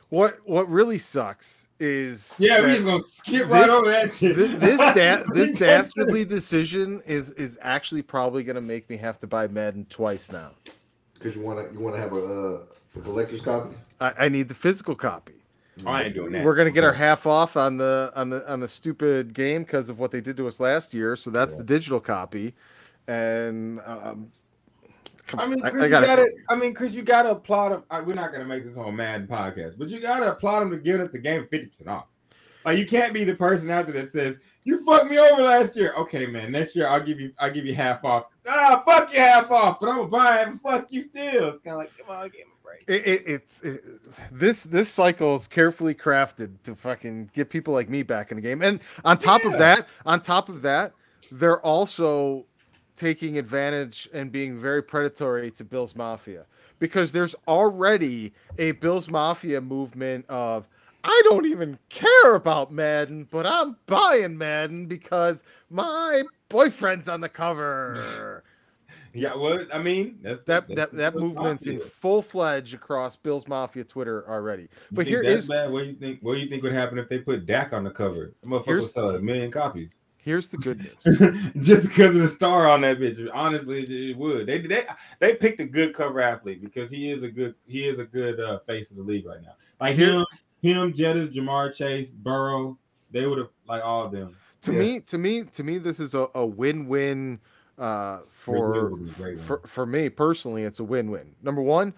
Speaker 1: What what really sucks is
Speaker 3: Yeah, we
Speaker 1: that
Speaker 3: just gonna skip right
Speaker 1: this-
Speaker 3: over that shit.
Speaker 1: thi- this da- this dastardly decision is is actually probably going to make me have to buy Madden twice now.
Speaker 2: Because you want to you want to have a, uh, a collector's copy.
Speaker 1: I, I need the physical copy.
Speaker 3: Oh, I ain't doing that.
Speaker 1: We're gonna get our half off on the on the on the stupid game because of what they did to us last year. So that's
Speaker 2: Yeah.
Speaker 1: the digital copy, and um, come
Speaker 3: I mean,
Speaker 1: I,
Speaker 3: Chris,
Speaker 1: I
Speaker 3: you
Speaker 1: gotta.
Speaker 3: gotta, I mean, Chris, you gotta applaud him. We're not gonna make this whole Madden podcast, but you gotta applaud him to give us the game fifty percent off. Like, you can't be the person out there that says you fucked me over last year. Okay, man, next year I'll give you, I'll give you half off. Ah, fuck you half off, but I'm gonna buy it. and Fuck you still. It's kind of like, come on, give me a break.
Speaker 1: It, it, it's it, this this cycle is carefully crafted to fucking get people like me back in the game. And on top of that, on top of that, they're also taking advantage and being very predatory to Bill's Mafia because there's already a Bill's Mafia movement of I don't even care about Madden, but I'm buying Madden because my boyfriend's on the cover.
Speaker 3: Yeah, well, I mean, that's
Speaker 1: that
Speaker 3: that's
Speaker 1: that that movement's in full fledged across Bill's Mafia Twitter already. But here is
Speaker 3: bad. What do you think? What do you think would happen if they put Dak on the cover? The motherfucker sell a million copies
Speaker 1: here's the good news.
Speaker 3: just because of the star on that bitch. Honestly, it- it would. They they they picked a good cover athlete because he is a good he is a good uh, face of the league right now. Like
Speaker 1: Here-
Speaker 3: him, him, Jettis, Ja'Marr Chase, Burrow. They would have like all of them.
Speaker 1: to
Speaker 2: Yeah.
Speaker 1: me, to me, to me, this is a, a win-win uh, for
Speaker 3: win would be a great
Speaker 1: for for me personally. It's a win-win. Number one,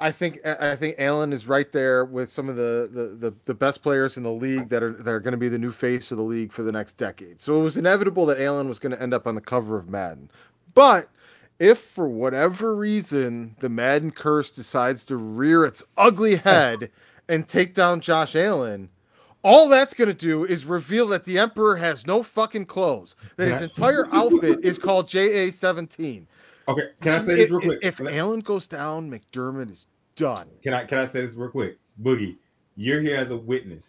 Speaker 1: I think I think Allen is right there with some of the the, the, the best players in the league that are that are going to be the new face of the league for the next decade. So it was inevitable that Allen was going to end up on the cover of Madden. But if for whatever reason the Madden curse decides to rear its ugly head and take down Josh Allen, all that's going to do is reveal that the Emperor has no fucking clothes. That his entire outfit is called JA17.
Speaker 3: Okay, can I say this real quick?
Speaker 1: if
Speaker 3: Can
Speaker 1: Allen goes down, McDermott is done.
Speaker 3: Can I can I say this real quick? Boogie, you're here as a witness.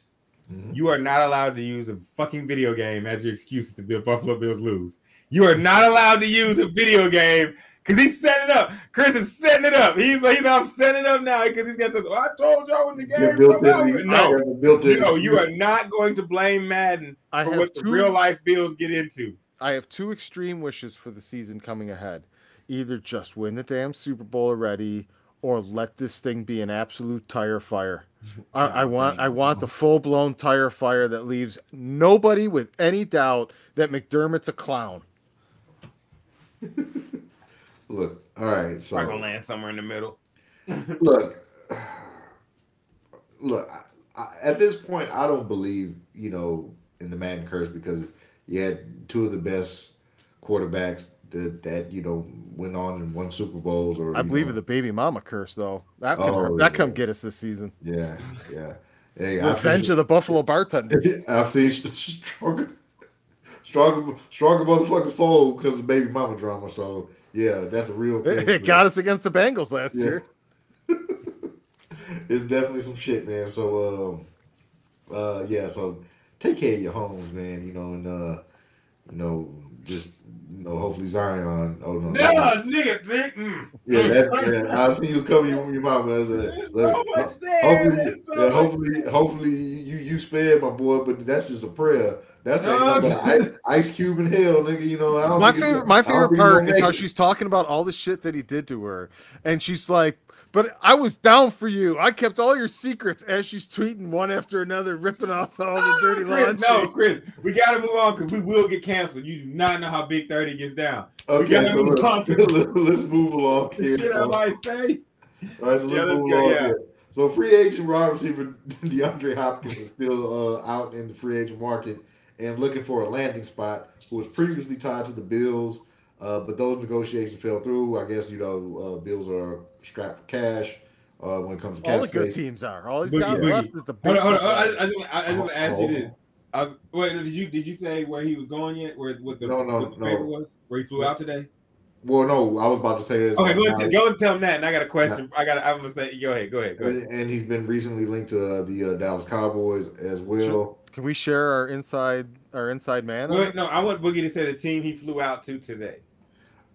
Speaker 2: Mhm.
Speaker 3: You are not allowed to use a fucking video game as your excuse to the Buffalo Bills lose. You are not allowed to use a video game because he's setting it up. Chris is setting it up. He's he's I'm setting it up now because he's got this. "Oh, I told y'all when the
Speaker 2: You
Speaker 3: game
Speaker 2: built in,
Speaker 3: No,
Speaker 2: built in.
Speaker 3: no, you are not going to blame Madden
Speaker 1: I
Speaker 3: for
Speaker 1: have
Speaker 3: what the
Speaker 1: two
Speaker 3: real life Bills get into.
Speaker 1: I have two extreme wishes for the season coming ahead. Either just win the damn Super Bowl already, or let this thing be an absolute tire fire. I, I want I want the uh-huh. full blown tire fire that leaves nobody with any doubt that McDermott's a clown.
Speaker 2: Look, all right. So
Speaker 3: I'm gonna land somewhere in the middle.
Speaker 2: look, look. I, I, at this point, I don't believe you know in the Madden curse because you had two of the best quarterbacks that that you know went on and won Super Bowls. Or
Speaker 1: I believe
Speaker 2: know,
Speaker 1: in the baby mama curse though. That can
Speaker 2: Oh,
Speaker 1: that come get us this season.
Speaker 2: Yeah, yeah. Hey,
Speaker 1: Revenge
Speaker 2: seen,
Speaker 1: of the Buffalo bartender.
Speaker 2: I've seen stronger, stronger, stronger motherfuckers fold because of baby mama drama. So yeah, that's a real thing.
Speaker 1: it got us against the Bengals last
Speaker 2: Yeah.
Speaker 1: year.
Speaker 2: it's definitely some shit, man. So, um, uh, yeah. So, take care of your homes, man. You know, and uh, you know, just you know, hopefully Zion. Oh no,
Speaker 3: Yeah, nigga, nigga. mm.
Speaker 2: yeah, that, yeah. I see you was covering your, your mama. That's
Speaker 3: There's
Speaker 2: a,
Speaker 3: so much there.
Speaker 2: hopefully,
Speaker 3: so
Speaker 2: yeah,
Speaker 3: much-
Speaker 2: hopefully, hopefully you you spared my boy, but that's just a prayer. That's
Speaker 3: No,
Speaker 2: like ice, ice cube in hell, nigga. You know, I don't
Speaker 1: my favorite my favorite part is how
Speaker 2: gonna
Speaker 1: she's talking about all the shit that he did to her and she's like but i was down for you i kept all your secrets as she's tweeting one after another ripping off all the dirty
Speaker 3: Chris,
Speaker 1: laundry
Speaker 3: no, Chris, we gotta move on because we will get canceled. You do not know how Big 30 gets down.
Speaker 2: make it.
Speaker 3: we gotta
Speaker 2: Okay, so
Speaker 3: move on.
Speaker 2: let's, let's move along
Speaker 3: The
Speaker 2: here.
Speaker 3: shit I
Speaker 2: so-
Speaker 3: might say.
Speaker 2: All right, so let's
Speaker 3: Yeah, let's
Speaker 2: move
Speaker 3: go,
Speaker 2: on.
Speaker 3: yeah.
Speaker 2: here. So free agent wide receiver DeAndre Hopkins is still uh, out in the free agent market and looking for a landing spot. Who was previously tied to the Bills, uh, but those negotiations fell through. I guess you know uh, Bills are strapped for cash uh, when it comes to
Speaker 1: all
Speaker 2: cap
Speaker 1: the good
Speaker 2: space.
Speaker 1: teams are all he's
Speaker 3: Boogie,
Speaker 1: got
Speaker 3: Boogie.
Speaker 1: left is the
Speaker 3: Hold on, hold on. I. I, just, want- I, I just want to ask
Speaker 2: Oh,
Speaker 3: you this. I was, wait, did you did you say where he was going yet? Where what the,
Speaker 2: No, no,
Speaker 3: what the
Speaker 2: no.
Speaker 3: paper was? Where he flew out today?
Speaker 2: Well, no, I was about to say this.
Speaker 3: Okay, go
Speaker 2: now-
Speaker 3: ahead, go and tell him that. And I got a question. I got. I'm gonna say. Go ahead. Go ahead. Go ahead.
Speaker 2: and he's been recently linked to uh, the uh, Dallas Cowboys as well. Sure.
Speaker 1: can we share our inside our inside man
Speaker 3: Wait, no, I want Boogie to say the team he flew out to today,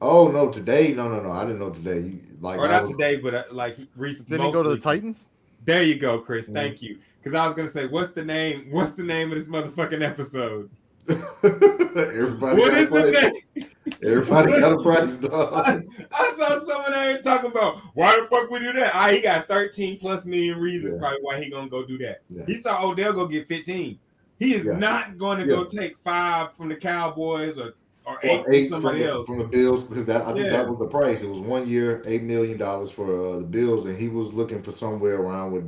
Speaker 2: Oh no, today? No, no, no. I didn't know today. Like
Speaker 3: or not
Speaker 2: was-
Speaker 3: today, but uh, like recently.
Speaker 1: didn't he go to the titans
Speaker 3: There you go, Chris.
Speaker 2: Mhm.
Speaker 3: Thank you. Because I was gonna say, what's the name? What's the name of this motherfucking episode?
Speaker 2: Everybody
Speaker 3: What
Speaker 2: got a
Speaker 3: the
Speaker 2: price.
Speaker 3: name?
Speaker 2: Everybody got a price, dog.
Speaker 3: I, I saw someone out here talking about why the fuck we do that. Ah, he got 13 plus million reasons
Speaker 2: Yeah.
Speaker 3: probably why he gonna go do that.
Speaker 2: Yeah.
Speaker 3: He saw Odell go get 15. He is
Speaker 2: Yeah.
Speaker 3: not going to go take five from the Cowboys or or eight,
Speaker 2: Or eight
Speaker 3: from
Speaker 2: the, from the Bills because that I think
Speaker 3: Yeah.
Speaker 2: that was the price. It was one year, eight million dollars for uh, the Bills, and he was looking for somewhere around what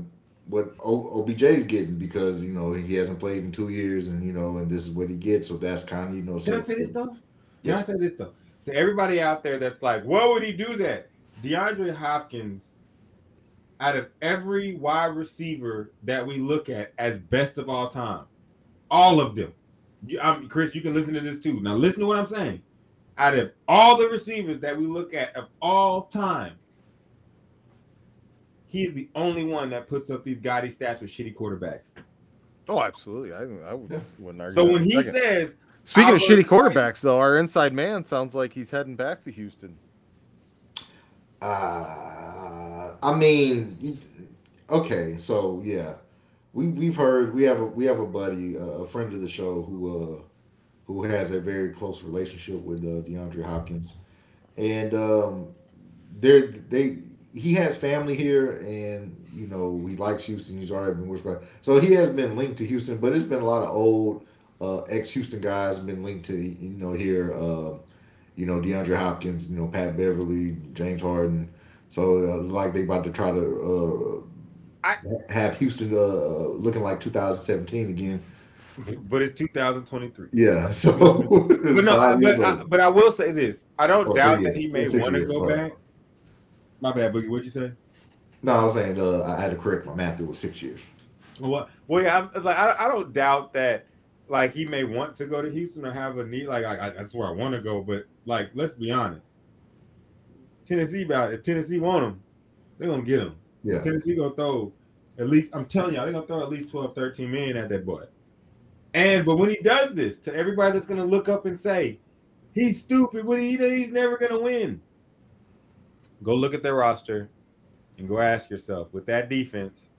Speaker 2: what OBJ's getting because you know he hasn't played in two years, and you know, and this is what he gets. So that's kind of you know.
Speaker 3: Can I say this though? Can I say this though? To everybody out there that's like, why would he do that? DeAndre Hopkins, out of every wide receiver that we look at as best of all time, all of them. You, um, Chris, you can listen to this too. Now listen to what I'm saying. Out of all the receivers that we look at of all time, he's the only one that puts up these gaudy stats with shitty quarterbacks.
Speaker 1: Oh, absolutely. I, I would,
Speaker 2: Yeah.
Speaker 1: wouldn't argue.
Speaker 3: So
Speaker 1: that
Speaker 3: when he
Speaker 1: second.
Speaker 3: says,
Speaker 1: Speaking
Speaker 3: I'll
Speaker 1: of shitty
Speaker 3: to fight-
Speaker 1: quarterbacks, though, our inside man sounds like he's heading back to Houston.
Speaker 2: Uh, I mean, okay, so yeah, we we've heard we have a we have a buddy, uh, a friend of the show who uh who has a very close relationship with uh, DeAndre Hopkins, and um, they they he has family here, and you know he likes Houston. He's already been with so he has been linked to Houston, but it's been a lot of old uh, ex Houston guys been linked to you know here. Uh, you know DeAndre Hopkins, you know Pat Beverley, James Harden. So uh, like they about to try to uh,
Speaker 3: I-
Speaker 2: have Houston uh, uh, looking like 2017 again.
Speaker 3: but it's 2023.
Speaker 2: Yeah. So
Speaker 3: But no, I, but, I, but I will say this: I don't
Speaker 2: Oh,
Speaker 3: doubt
Speaker 2: three
Speaker 3: that he may want to go
Speaker 2: sorry.
Speaker 3: back. My bad, Boogie. What'd you say?
Speaker 2: no, I was saying uh, I had to correct my math. It was six years.
Speaker 3: Well, well, yeah, I'm, like I, I don't doubt that. Like he may want to go to Houston or have a need. Like I, I that's where I want to go. But like, let's be honest. Tennessee about it. If Tennessee want him, they're gonna get him.
Speaker 2: Yeah.
Speaker 3: Tennessee gonna throw at least. I'm telling y'all, they're gonna throw at least 12, 13 million at that boy. And but when he does this to everybody that's gonna look up and say he's stupid, what he he's never gonna win. Go look at their roster and go ask yourself with that defense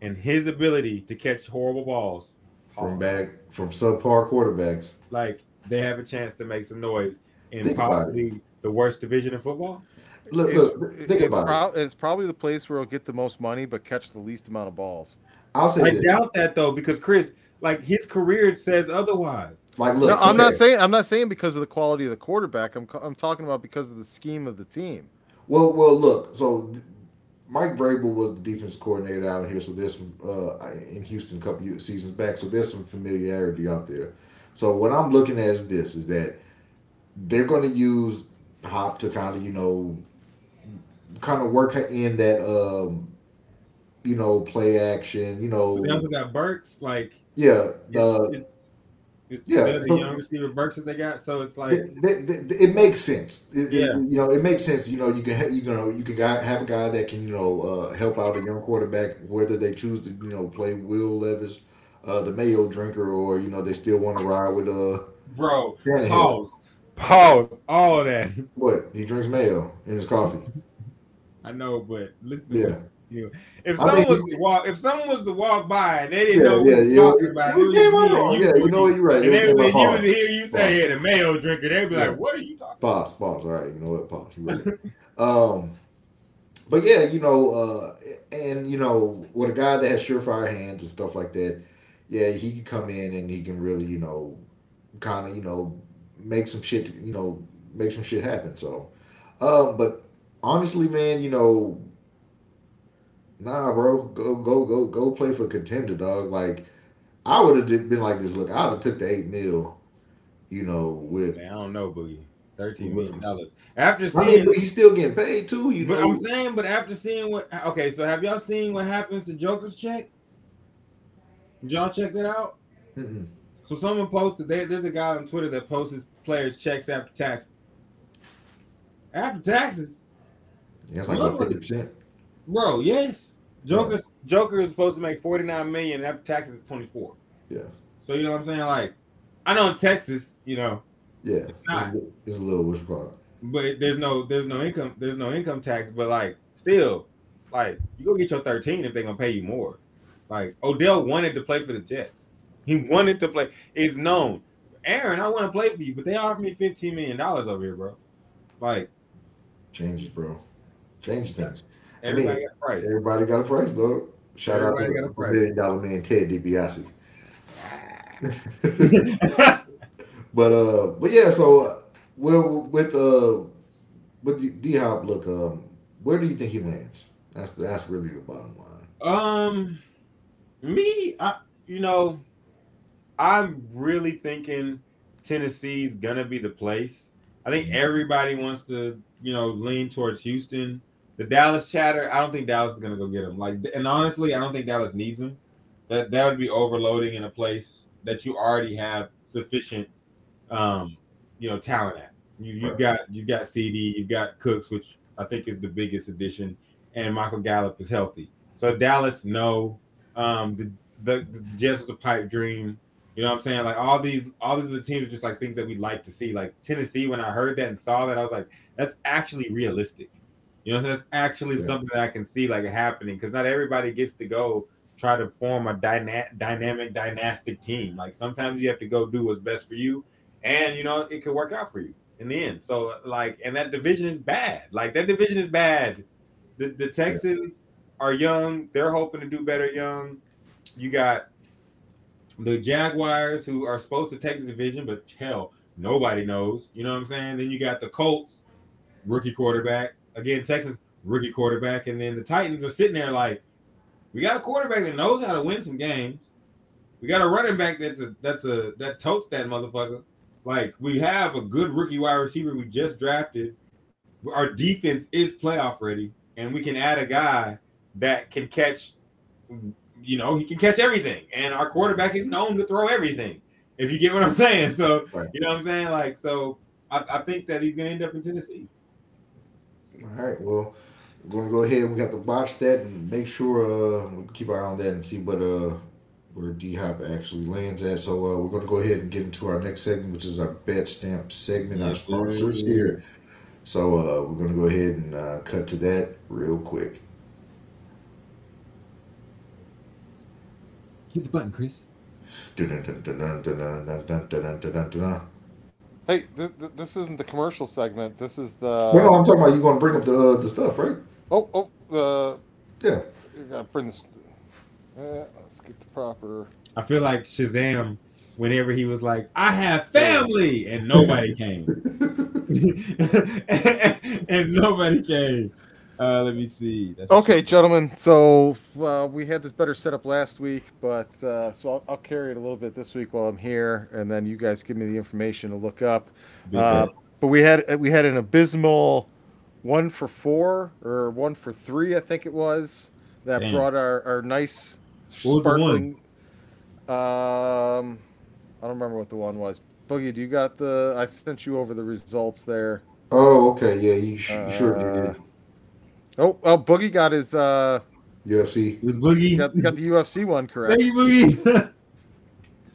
Speaker 3: and his ability to catch horrible balls,
Speaker 2: From back from subpar quarterbacks.
Speaker 3: like they have a chance to make some noise in
Speaker 2: Think
Speaker 3: possibly the worst division in football.
Speaker 2: Look,
Speaker 1: It's,
Speaker 2: look think
Speaker 1: it's,
Speaker 2: about it.
Speaker 1: it's probably the place where he'll get the most money but catch the least amount of balls.
Speaker 2: I'll say
Speaker 3: I
Speaker 2: this.
Speaker 3: doubt that though, because Chris, like his career says otherwise.
Speaker 2: Like, look,
Speaker 1: no, I'm not saying I'm not saying because of the quality of the quarterback. I'm I'm talking about because of the scheme of the team.
Speaker 2: Well, well, look. So th- Mike Vrabel was the defense coordinator out here, so there's some uh, in Houston a couple seasons back. So there's some familiarity out there. So what I'm looking at is this: is that they're going to use Hop to kind of you know, kind of work in that um, you know, play action. You know,
Speaker 3: They also got Burks, like
Speaker 2: yeah.
Speaker 3: it's,
Speaker 2: Uh,
Speaker 3: it's, it's
Speaker 2: yeah,
Speaker 3: the, the
Speaker 2: so-
Speaker 3: young receiver Burks that they got. So it's like
Speaker 2: th- th- it makes sense. It, it-
Speaker 3: Yeah.
Speaker 2: you know, it makes sense. You know, you can you know you can have a guy that can you know uh, help out a young quarterback, whether they choose to you know play Will Levis, uh, the Mayo drinker, or you know they still want to ride with uh
Speaker 3: bro,
Speaker 2: Tannehill.
Speaker 3: pause. Pause. All that.
Speaker 2: what he drinks Mayo in his coffee.
Speaker 3: I know, but listen to
Speaker 2: Yeah.
Speaker 3: You if
Speaker 2: I
Speaker 3: someone
Speaker 2: mean,
Speaker 3: was to walk, if someone was to walk by and they didn't
Speaker 2: Yeah,
Speaker 3: know what
Speaker 2: yeah, yeah.
Speaker 3: talking about,
Speaker 2: You came
Speaker 3: just
Speaker 2: out
Speaker 3: me and
Speaker 2: wrong.
Speaker 3: you,
Speaker 2: Yeah, you know what, you're right.
Speaker 3: And they would
Speaker 2: my
Speaker 3: hear you say, "Yeah, the Mayo drinker." They'd be
Speaker 2: Yeah.
Speaker 3: like, "What are you talking?"
Speaker 2: Pause, pause. All right, you know what? Pause. You right. um, but yeah, you know, uh, and you know, with a guy that has surefire hands and stuff like that, yeah, he can come in and he can really, you know, kind of, you know, make some shit, you know, make some shit happen. So, um, but honestly, man, you know, nah, bro, go, go, go, go play for contender, dog. Like, I would have been like this. Look, I'd have took the eight mil, you know, with.
Speaker 3: Man, I don't know, Boogie. Thirteen million dollars. After
Speaker 2: I
Speaker 3: seeing,
Speaker 2: mean, he's still getting paid too. You know.
Speaker 3: but
Speaker 2: know,
Speaker 3: I'm saying, but after seeing what, okay, so have y'all seen what happens to Joker's check? Did y'all check that out?
Speaker 2: Mm-mm.
Speaker 3: So someone posted there, there's a guy on Twitter that posts his players' checks after taxes. After taxes,
Speaker 2: Yeah, it's like percent.
Speaker 3: bro, yes. Joker Joker is supposed to make 49 million after taxes is 24.
Speaker 2: Yeah.
Speaker 3: So you know what I'm saying? Like, I know in Texas, you know,
Speaker 2: Yeah, it's,
Speaker 3: not.
Speaker 2: a, it's a little it called.
Speaker 3: but there's no there's no income there's no income tax, but like still, like you go get your 13 if they're gonna pay you more. Like Odell wanted to play for the Jets. He wanted to play. It's known. Aaron, I want to play for you, but they offered me 15 million dollars over here, bro. Like
Speaker 2: Changes, bro. Change things. I mean,
Speaker 3: everybody got a price.
Speaker 2: Everybody got a price, though. Shout
Speaker 3: Everybody
Speaker 2: out
Speaker 3: got
Speaker 2: to
Speaker 3: a
Speaker 2: the
Speaker 3: price.
Speaker 2: million dollar man Ted DiBiase. but uh, but yeah. So uh, well, with uh, with D Hop, look, um, where do you think he lands? That's that's really the bottom line.
Speaker 3: Um, me, I, you know, I'm really thinking Tennessee's gonna be the place. I think everybody wants to, you know, lean towards Houston. The Dallas chatter, I don't think Dallas is gonna go get him. Like, and honestly, I don't think Dallas needs him. That that would be overloading in a place that you already have sufficient, um, you know, talent at. You you
Speaker 2: Right.
Speaker 3: got you've got CD, you've got Cooks, which I think is the biggest addition, and Michael Gallup is healthy. So Dallas, no. Um, the the, the Jets was a pipe dream. You know what I'm saying? Like all these, all these other teams are just like things that we'd like to see. Like Tennessee, when I heard that and saw that, I was like, that's actually realistic. You know, that's actually
Speaker 2: Yeah.
Speaker 3: something that I can see like happening because not everybody gets to go try to form a dyna- dynamic, dynastic team. Like sometimes you have to go do what's best for you, and you know it could work out for you in the end. So like, and that division is bad. Like that division is bad. The the Texans are young. They're hoping to do better young. You got the Jaguars who are supposed to take the division, but hell, nobody knows. You know what I'm saying? Then you got the Colts, rookie quarterback. Again, Texas rookie quarterback, and then the Titans are sitting there like, we got a quarterback that knows how to win some games. We got a running back that's a that's a that totes that motherfucker. Like we have a good rookie wide receiver we just drafted. Our defense is playoff ready, and we can add a guy that can catch. You know, he can catch everything, and our quarterback is known to throw everything. If you get what I'm saying, so
Speaker 2: Right.
Speaker 3: you know what I'm saying. Like, so I, I think that he's gonna end up in Tennessee.
Speaker 2: All right. Well, we're gonna go ahead. We got to watch that and make sure uh we'll keep our eye on that and see what uh where D Hop actually lands at. So uh, we're gonna go ahead and get into our next segment, which is our Betstamp segment. our sponsors
Speaker 3: sir.
Speaker 2: here. So uh, we're gonna go ahead and uh, cut to that real quick.
Speaker 3: Hit the button, Chris.
Speaker 1: Hey, th- th- this isn't the commercial segment. This is the.
Speaker 2: Well, I'm talking about you going to bring up the uh, the stuff, right?
Speaker 1: Oh, oh, the.
Speaker 2: Yeah.
Speaker 1: You gotta bring this. Uh, let's get the proper.
Speaker 3: I feel like Shazam, whenever he was like, "I have family," and nobody came, and, and nobody came. Uh, let me see. That's
Speaker 1: Okay, gentlemen. So uh, we had this better setup last week, but uh, so I'll, I'll carry it a little bit this week while I'm here, and then you guys give me the information to look up. Uh, but we had we had an abysmal one for four or one for three, I think it was, that
Speaker 3: Damn.
Speaker 1: brought our, our nice
Speaker 3: What
Speaker 1: sparkling. Um, I don't remember what the one was. Boogie, do you got the? I sent you over the results there.
Speaker 2: Oh, okay. Yeah, you, sh- you sure
Speaker 1: Uh,
Speaker 2: did.
Speaker 1: Oh, oh, Boogie got his. Uh,
Speaker 2: UFC.
Speaker 3: It was Boogie.
Speaker 1: got, got the UFC one correct.
Speaker 3: Thank you, Boogie.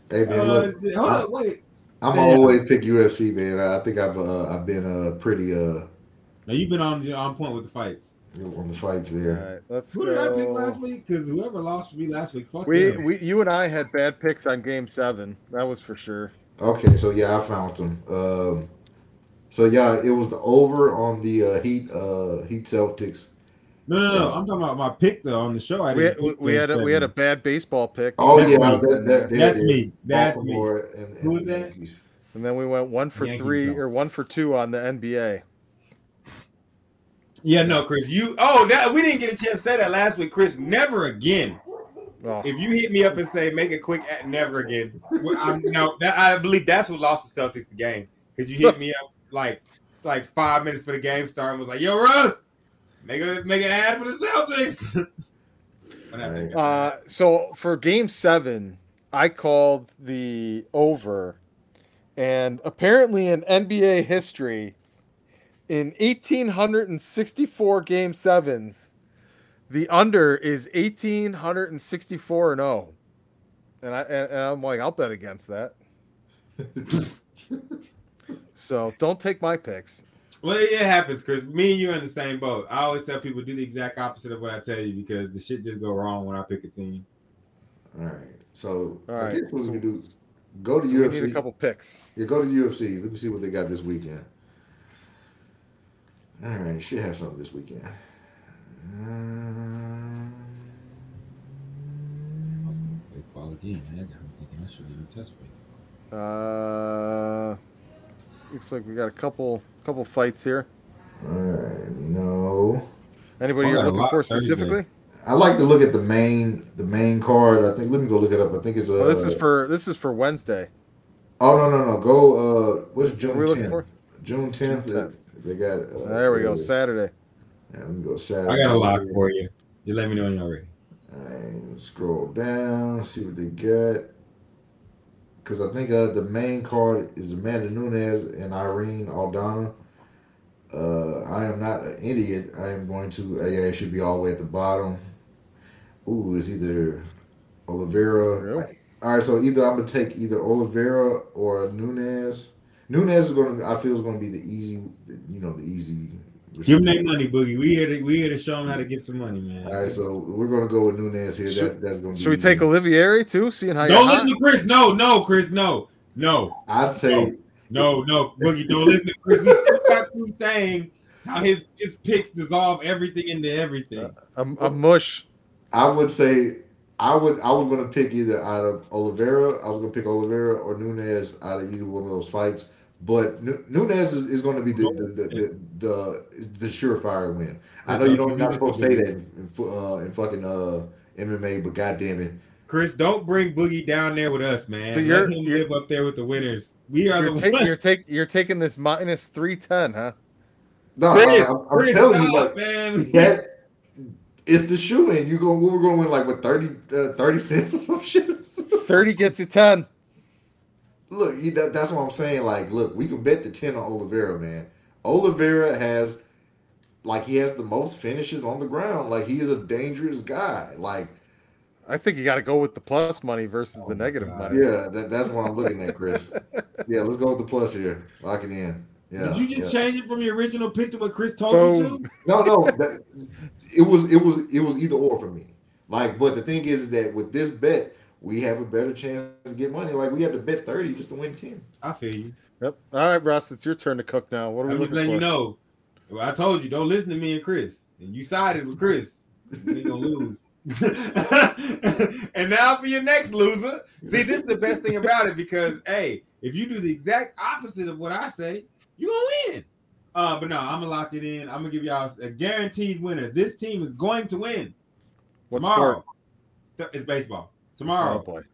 Speaker 2: Hey man,
Speaker 3: Oh,
Speaker 2: look,
Speaker 3: shit. Hold on, wait.
Speaker 2: I'm
Speaker 3: Damn.
Speaker 2: always pick UFC, man. I think I've uh, I've been uh, pretty uh
Speaker 3: Now you've been on on point with the fights.
Speaker 2: on the fights there.
Speaker 1: right, let's
Speaker 3: Who
Speaker 1: go.
Speaker 3: did I pick last week? Because whoever lost me last week, fuck
Speaker 1: We,
Speaker 3: them.
Speaker 1: we, you and I had bad picks on Game Seven. That was for sure.
Speaker 2: Okay, so yeah, I found them. Um, so yeah, it was the over on the uh, Heat uh, Heat Celtics.
Speaker 3: No, no, no. I'm talking about my pick though on the show. I
Speaker 1: We
Speaker 3: didn't
Speaker 1: had,
Speaker 3: pick
Speaker 1: we had a, we had a bad baseball pick.
Speaker 2: Oh
Speaker 3: That's
Speaker 2: yeah,
Speaker 3: me.
Speaker 2: that, that,
Speaker 3: That's
Speaker 2: it is.
Speaker 3: me. That's me.
Speaker 2: And, and
Speaker 3: Who is
Speaker 2: the
Speaker 3: that?
Speaker 2: Yankees.
Speaker 1: And then we went one for
Speaker 3: Yankees
Speaker 1: three
Speaker 3: don't.
Speaker 1: or one for two on the NBA.
Speaker 3: Yeah, no, Chris. You. Oh, that we didn't get a chance to say that last week, Chris. Never again.
Speaker 1: Oh,
Speaker 3: If you hit me up and say make it quick, at never again. Well, I'm, no, that I believe that's what lost the Celtics the game. Could you hit me up like like five minutes for the game start and was like, "Yo, Russ, make a make an ad for the Celtics." What?
Speaker 1: Uh, so for Game Seven, I called the over, and apparently in NBA history, in 1864 Game Sevens, the under is 1864 and 0. And I and, and I'm like, I'll bet against that. so don't take my picks.
Speaker 3: Well, it, it happens, Chris. Me and you are in the same boat. I always tell people do the exact opposite of what I tell you because the shit just go wrong when I pick a team.
Speaker 2: All right, so
Speaker 1: All
Speaker 2: I
Speaker 1: right,
Speaker 2: guess what
Speaker 1: so-
Speaker 2: we can do is go to
Speaker 1: So we
Speaker 2: UFC.
Speaker 1: need a couple picks.
Speaker 2: Yeah, go to UFC. Let me see what they got this weekend. All right, should have something this weekend. Um,
Speaker 3: Baseball again. I got him thinking I should even touch me.
Speaker 1: Uh, looks like we got a couple couple fights here.
Speaker 2: all right, no.
Speaker 1: Anybody
Speaker 3: Oh,
Speaker 1: you're looking for specifically?
Speaker 2: I like to look at the main the main card. I think let me go look it up. I think it's uh
Speaker 1: Oh, this is for this is for Wednesday.
Speaker 2: Oh no no no go uh what's June
Speaker 1: are we looking
Speaker 2: 10th?
Speaker 1: for?
Speaker 2: June tenth.
Speaker 1: June
Speaker 2: They got uh,
Speaker 1: There we go.
Speaker 2: uh,
Speaker 1: Saturday.
Speaker 2: Yeah, let me go Saturday.
Speaker 3: I got a lock for you. You let me know when you're ready.
Speaker 2: And scroll down, see what they got. Because I think uh, the main card is Amanda Nunes and Irene Aldana. Uh, I am not an idiot. I am going to. Uh, yeah, it should be all the way at the bottom. Ooh, it's either Oliveira.
Speaker 1: Really?
Speaker 2: All right, so either I'm gonna take either Oliveira or Nunes. Nunes is gonna. I feel is gonna be the easy. You know, the easy.
Speaker 3: Give them their money, Boogie. We here to we here to show them how to get some money, man.
Speaker 2: All right, so we're gonna go with Nunes here.
Speaker 1: Should-
Speaker 2: That's that's gonna be.
Speaker 1: Should we take
Speaker 2: easy.
Speaker 1: Oliveira too? Seeing how
Speaker 3: Don't
Speaker 1: you're
Speaker 3: listen to Chris. No, no, Chris. No, no,
Speaker 2: I'd say.
Speaker 3: no, no. Boogie, don't listen to Chris. We just got through saying how his his picks dissolve everything into everything.
Speaker 1: Uh, a, a mush.
Speaker 2: I would say. I would. I was gonna pick either out of Oliveira. I was gonna pick Oliveira or Nunes out of either one of those fights. But Nunes is, is going to be the the the, the, the, the surefire win. I know you don't you're not supposed to say that in, uh, in fucking uh, MMA, but goddamn it,
Speaker 3: Chris, don't bring Boogie down there with us, man.
Speaker 1: So you're-
Speaker 3: him
Speaker 1: you're-
Speaker 3: live up there with the winners. We are
Speaker 1: You're,
Speaker 3: the
Speaker 1: ta-
Speaker 3: ones.
Speaker 1: you're, take, you're taking this minus 310, huh?
Speaker 2: no,
Speaker 3: Chris,
Speaker 2: I, am
Speaker 3: Chris,
Speaker 2: telling you, like
Speaker 3: man.
Speaker 2: that. It's the shoe in. You go. We were going to win like what 30, uh, 30 cents or some shit.
Speaker 1: 30 gets you 10.
Speaker 2: look, you, that, that's what I'm saying. Like, look, we can bet the ten on Oliveira, man. Oliveira has, like, he has the most finishes on the ground. Like, he is a dangerous guy. Like,
Speaker 1: I think you got to go with the plus money versus
Speaker 3: Oh
Speaker 1: the negative
Speaker 3: God.
Speaker 1: money.
Speaker 2: yeah, that, that's what I'm looking at, Chris. yeah, let's go with the plus here. Lock it in. Yeah.
Speaker 3: Did you just
Speaker 2: yeah.
Speaker 3: change it from your original pick to what Chris told you to?
Speaker 2: No, no, that, it was it was it was either or for me. Like, but the thing is that with this bet, we have a better chance to get money. Like, we have to bet thirty just to win ten.
Speaker 3: I feel you.
Speaker 1: Yep. All right, Russ, it's your turn to cook now. What are we
Speaker 3: I'm just letting
Speaker 1: for?
Speaker 3: you know. Well, I told you, don't listen to me and Chris. And you sided with Chris. You're gonna lose. and now for your next loser. See, this is the best thing about it because hey, if you do the exact opposite of what I say, you're gonna win. Uh, but no, I'm gonna lock it in. I'm gonna give y'all a guaranteed winner. This team is going to win
Speaker 1: What
Speaker 3: tomorrow.
Speaker 1: sport?
Speaker 3: Th- It's baseball.
Speaker 1: Tomorrow, Oh,
Speaker 3: Tomorrow,
Speaker 1: boy.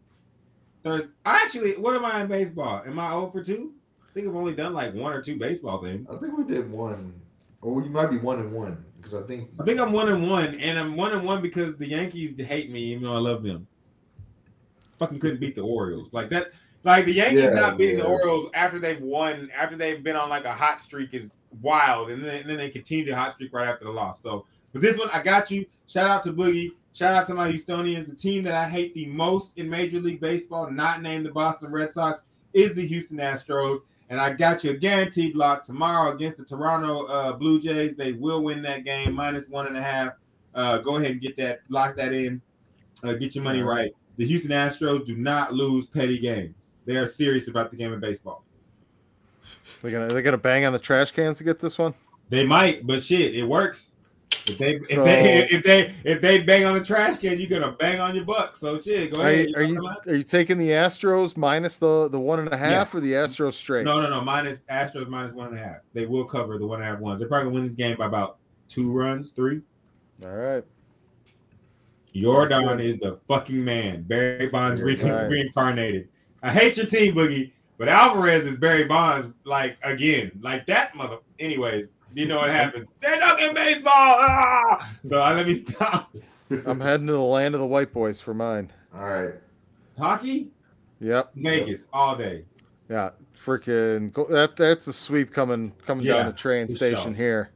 Speaker 3: Thursday. Actually, what am I in baseball? Am I 0 for 2? I think I've only done like one or two baseball things.
Speaker 2: I think we did one, or we might be one and one because I think
Speaker 3: I think I'm one and one, and I'm one and one because the Yankees hate me, even though I love them. Fucking couldn't beat the Orioles like that. Like the Yankees
Speaker 2: Yeah,
Speaker 3: not beating the. Orioles after they've won, after they've been on like a hot streak is wild, and then, and then they continue the hot streak right after the loss. So, but this one, I got you. Shout out to Boogie. Shout out to my Houstonians. The team that I hate the most in Major League Baseball, not named the Boston Red Sox, is the Houston Astros. And I got you a guaranteed lock tomorrow against the Toronto uh, Blue Jays. They will win that game minus one and a half. Uh, go ahead and get that, lock that in, uh, get your money right. The Houston Astros do not lose petty games. They are serious about the game of baseball.
Speaker 1: They're gonna they're gonna bang on the trash cans to get this one.
Speaker 3: They might, but shit, it works. If they if they if they if they bang on the trash can, you're gonna bang on your buck. So shit, go
Speaker 1: Are
Speaker 3: ahead.
Speaker 1: you, are you are you taking the Astros minus the the one and a half or the Astros straight?
Speaker 3: No, no, no. Minus Astros minus one and a half. They will cover the one and a half ones. They're probably gonna win this game by about two runs, three.
Speaker 1: All right.
Speaker 3: Yordan is the fucking man. Barry Bonds re-
Speaker 1: right.
Speaker 3: reincarnated. I hate your team, Boogie, but Alvarez is Barry Bonds, like again, like that mother. Anyways, you know what happens? They're talking baseball. Ah! So I let me stop.
Speaker 1: I'm heading to the land of the white boys for mine.
Speaker 2: all right.
Speaker 3: Hockey,
Speaker 1: Yep.
Speaker 3: Vegas all day.
Speaker 1: Yeah. Freaking go, that that's a sweep coming coming
Speaker 3: Yeah,
Speaker 1: down the train station
Speaker 3: sure.
Speaker 1: here.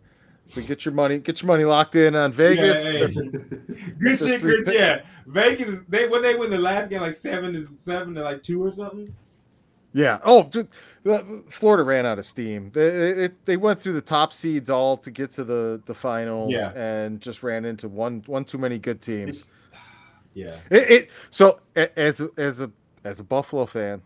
Speaker 1: So get your money get your money locked in on Vegas.
Speaker 3: Yeah, hey. Good shit, Chris.
Speaker 1: pick-
Speaker 3: Yeah, Vegas. They when they win the last game like seven to seven to like two or something.
Speaker 1: Yeah. Oh, uh, Florida ran out of steam. They, it, they went through the top seeds all to get to the the finals,
Speaker 3: Yeah.
Speaker 1: and just ran into one one too many good teams.
Speaker 3: Yeah,
Speaker 1: It, it so as a, as a as a Buffalo fan,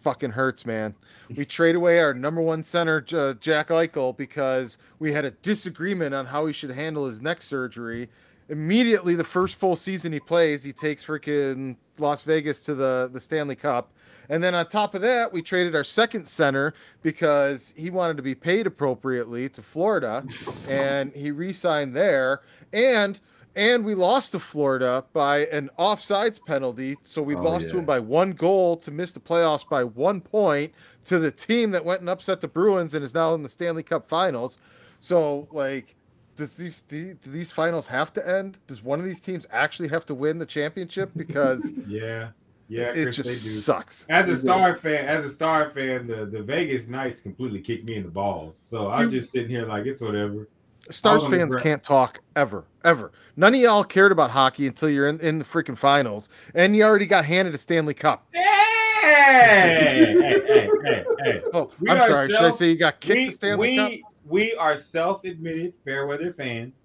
Speaker 1: fucking hurts, man. We trade away our number one center, Jack Eichel, because we had a disagreement on how he should handle his neck surgery. Immediately, the first full season he plays, he takes freaking Las Vegas to the the Stanley Cup. And then on top of that, we traded our second center because he wanted to be paid appropriately to Florida, and he re-signed there. And and we lost to Florida by an offsides penalty, so we
Speaker 2: Oh,
Speaker 1: lost to him by one goal to miss the playoffs by one point to the team that went and upset the Bruins and is now in the Stanley Cup Finals. So like. Does these, do these finals have to end? Does one of these teams actually have to win the championship? Because
Speaker 3: yeah, yeah.
Speaker 1: it
Speaker 3: Chris,
Speaker 1: just sucks.
Speaker 3: As a star fan, as a star fan, the, the Vegas Knights completely kicked me in the balls. So I'm
Speaker 1: You-
Speaker 3: just sitting here like it's whatever.
Speaker 1: Stars fans can't talk ever, ever. None of y'all cared about hockey until you're in, in the freaking finals, and you already got handed a Stanley Cup.
Speaker 3: Hey, hey, hey, hey, hey.
Speaker 1: Oh,
Speaker 3: We
Speaker 1: I'm sorry. Should I say you got kicked
Speaker 3: we,
Speaker 1: the Stanley Cup?
Speaker 3: we, we are self-admitted Fairweather fans,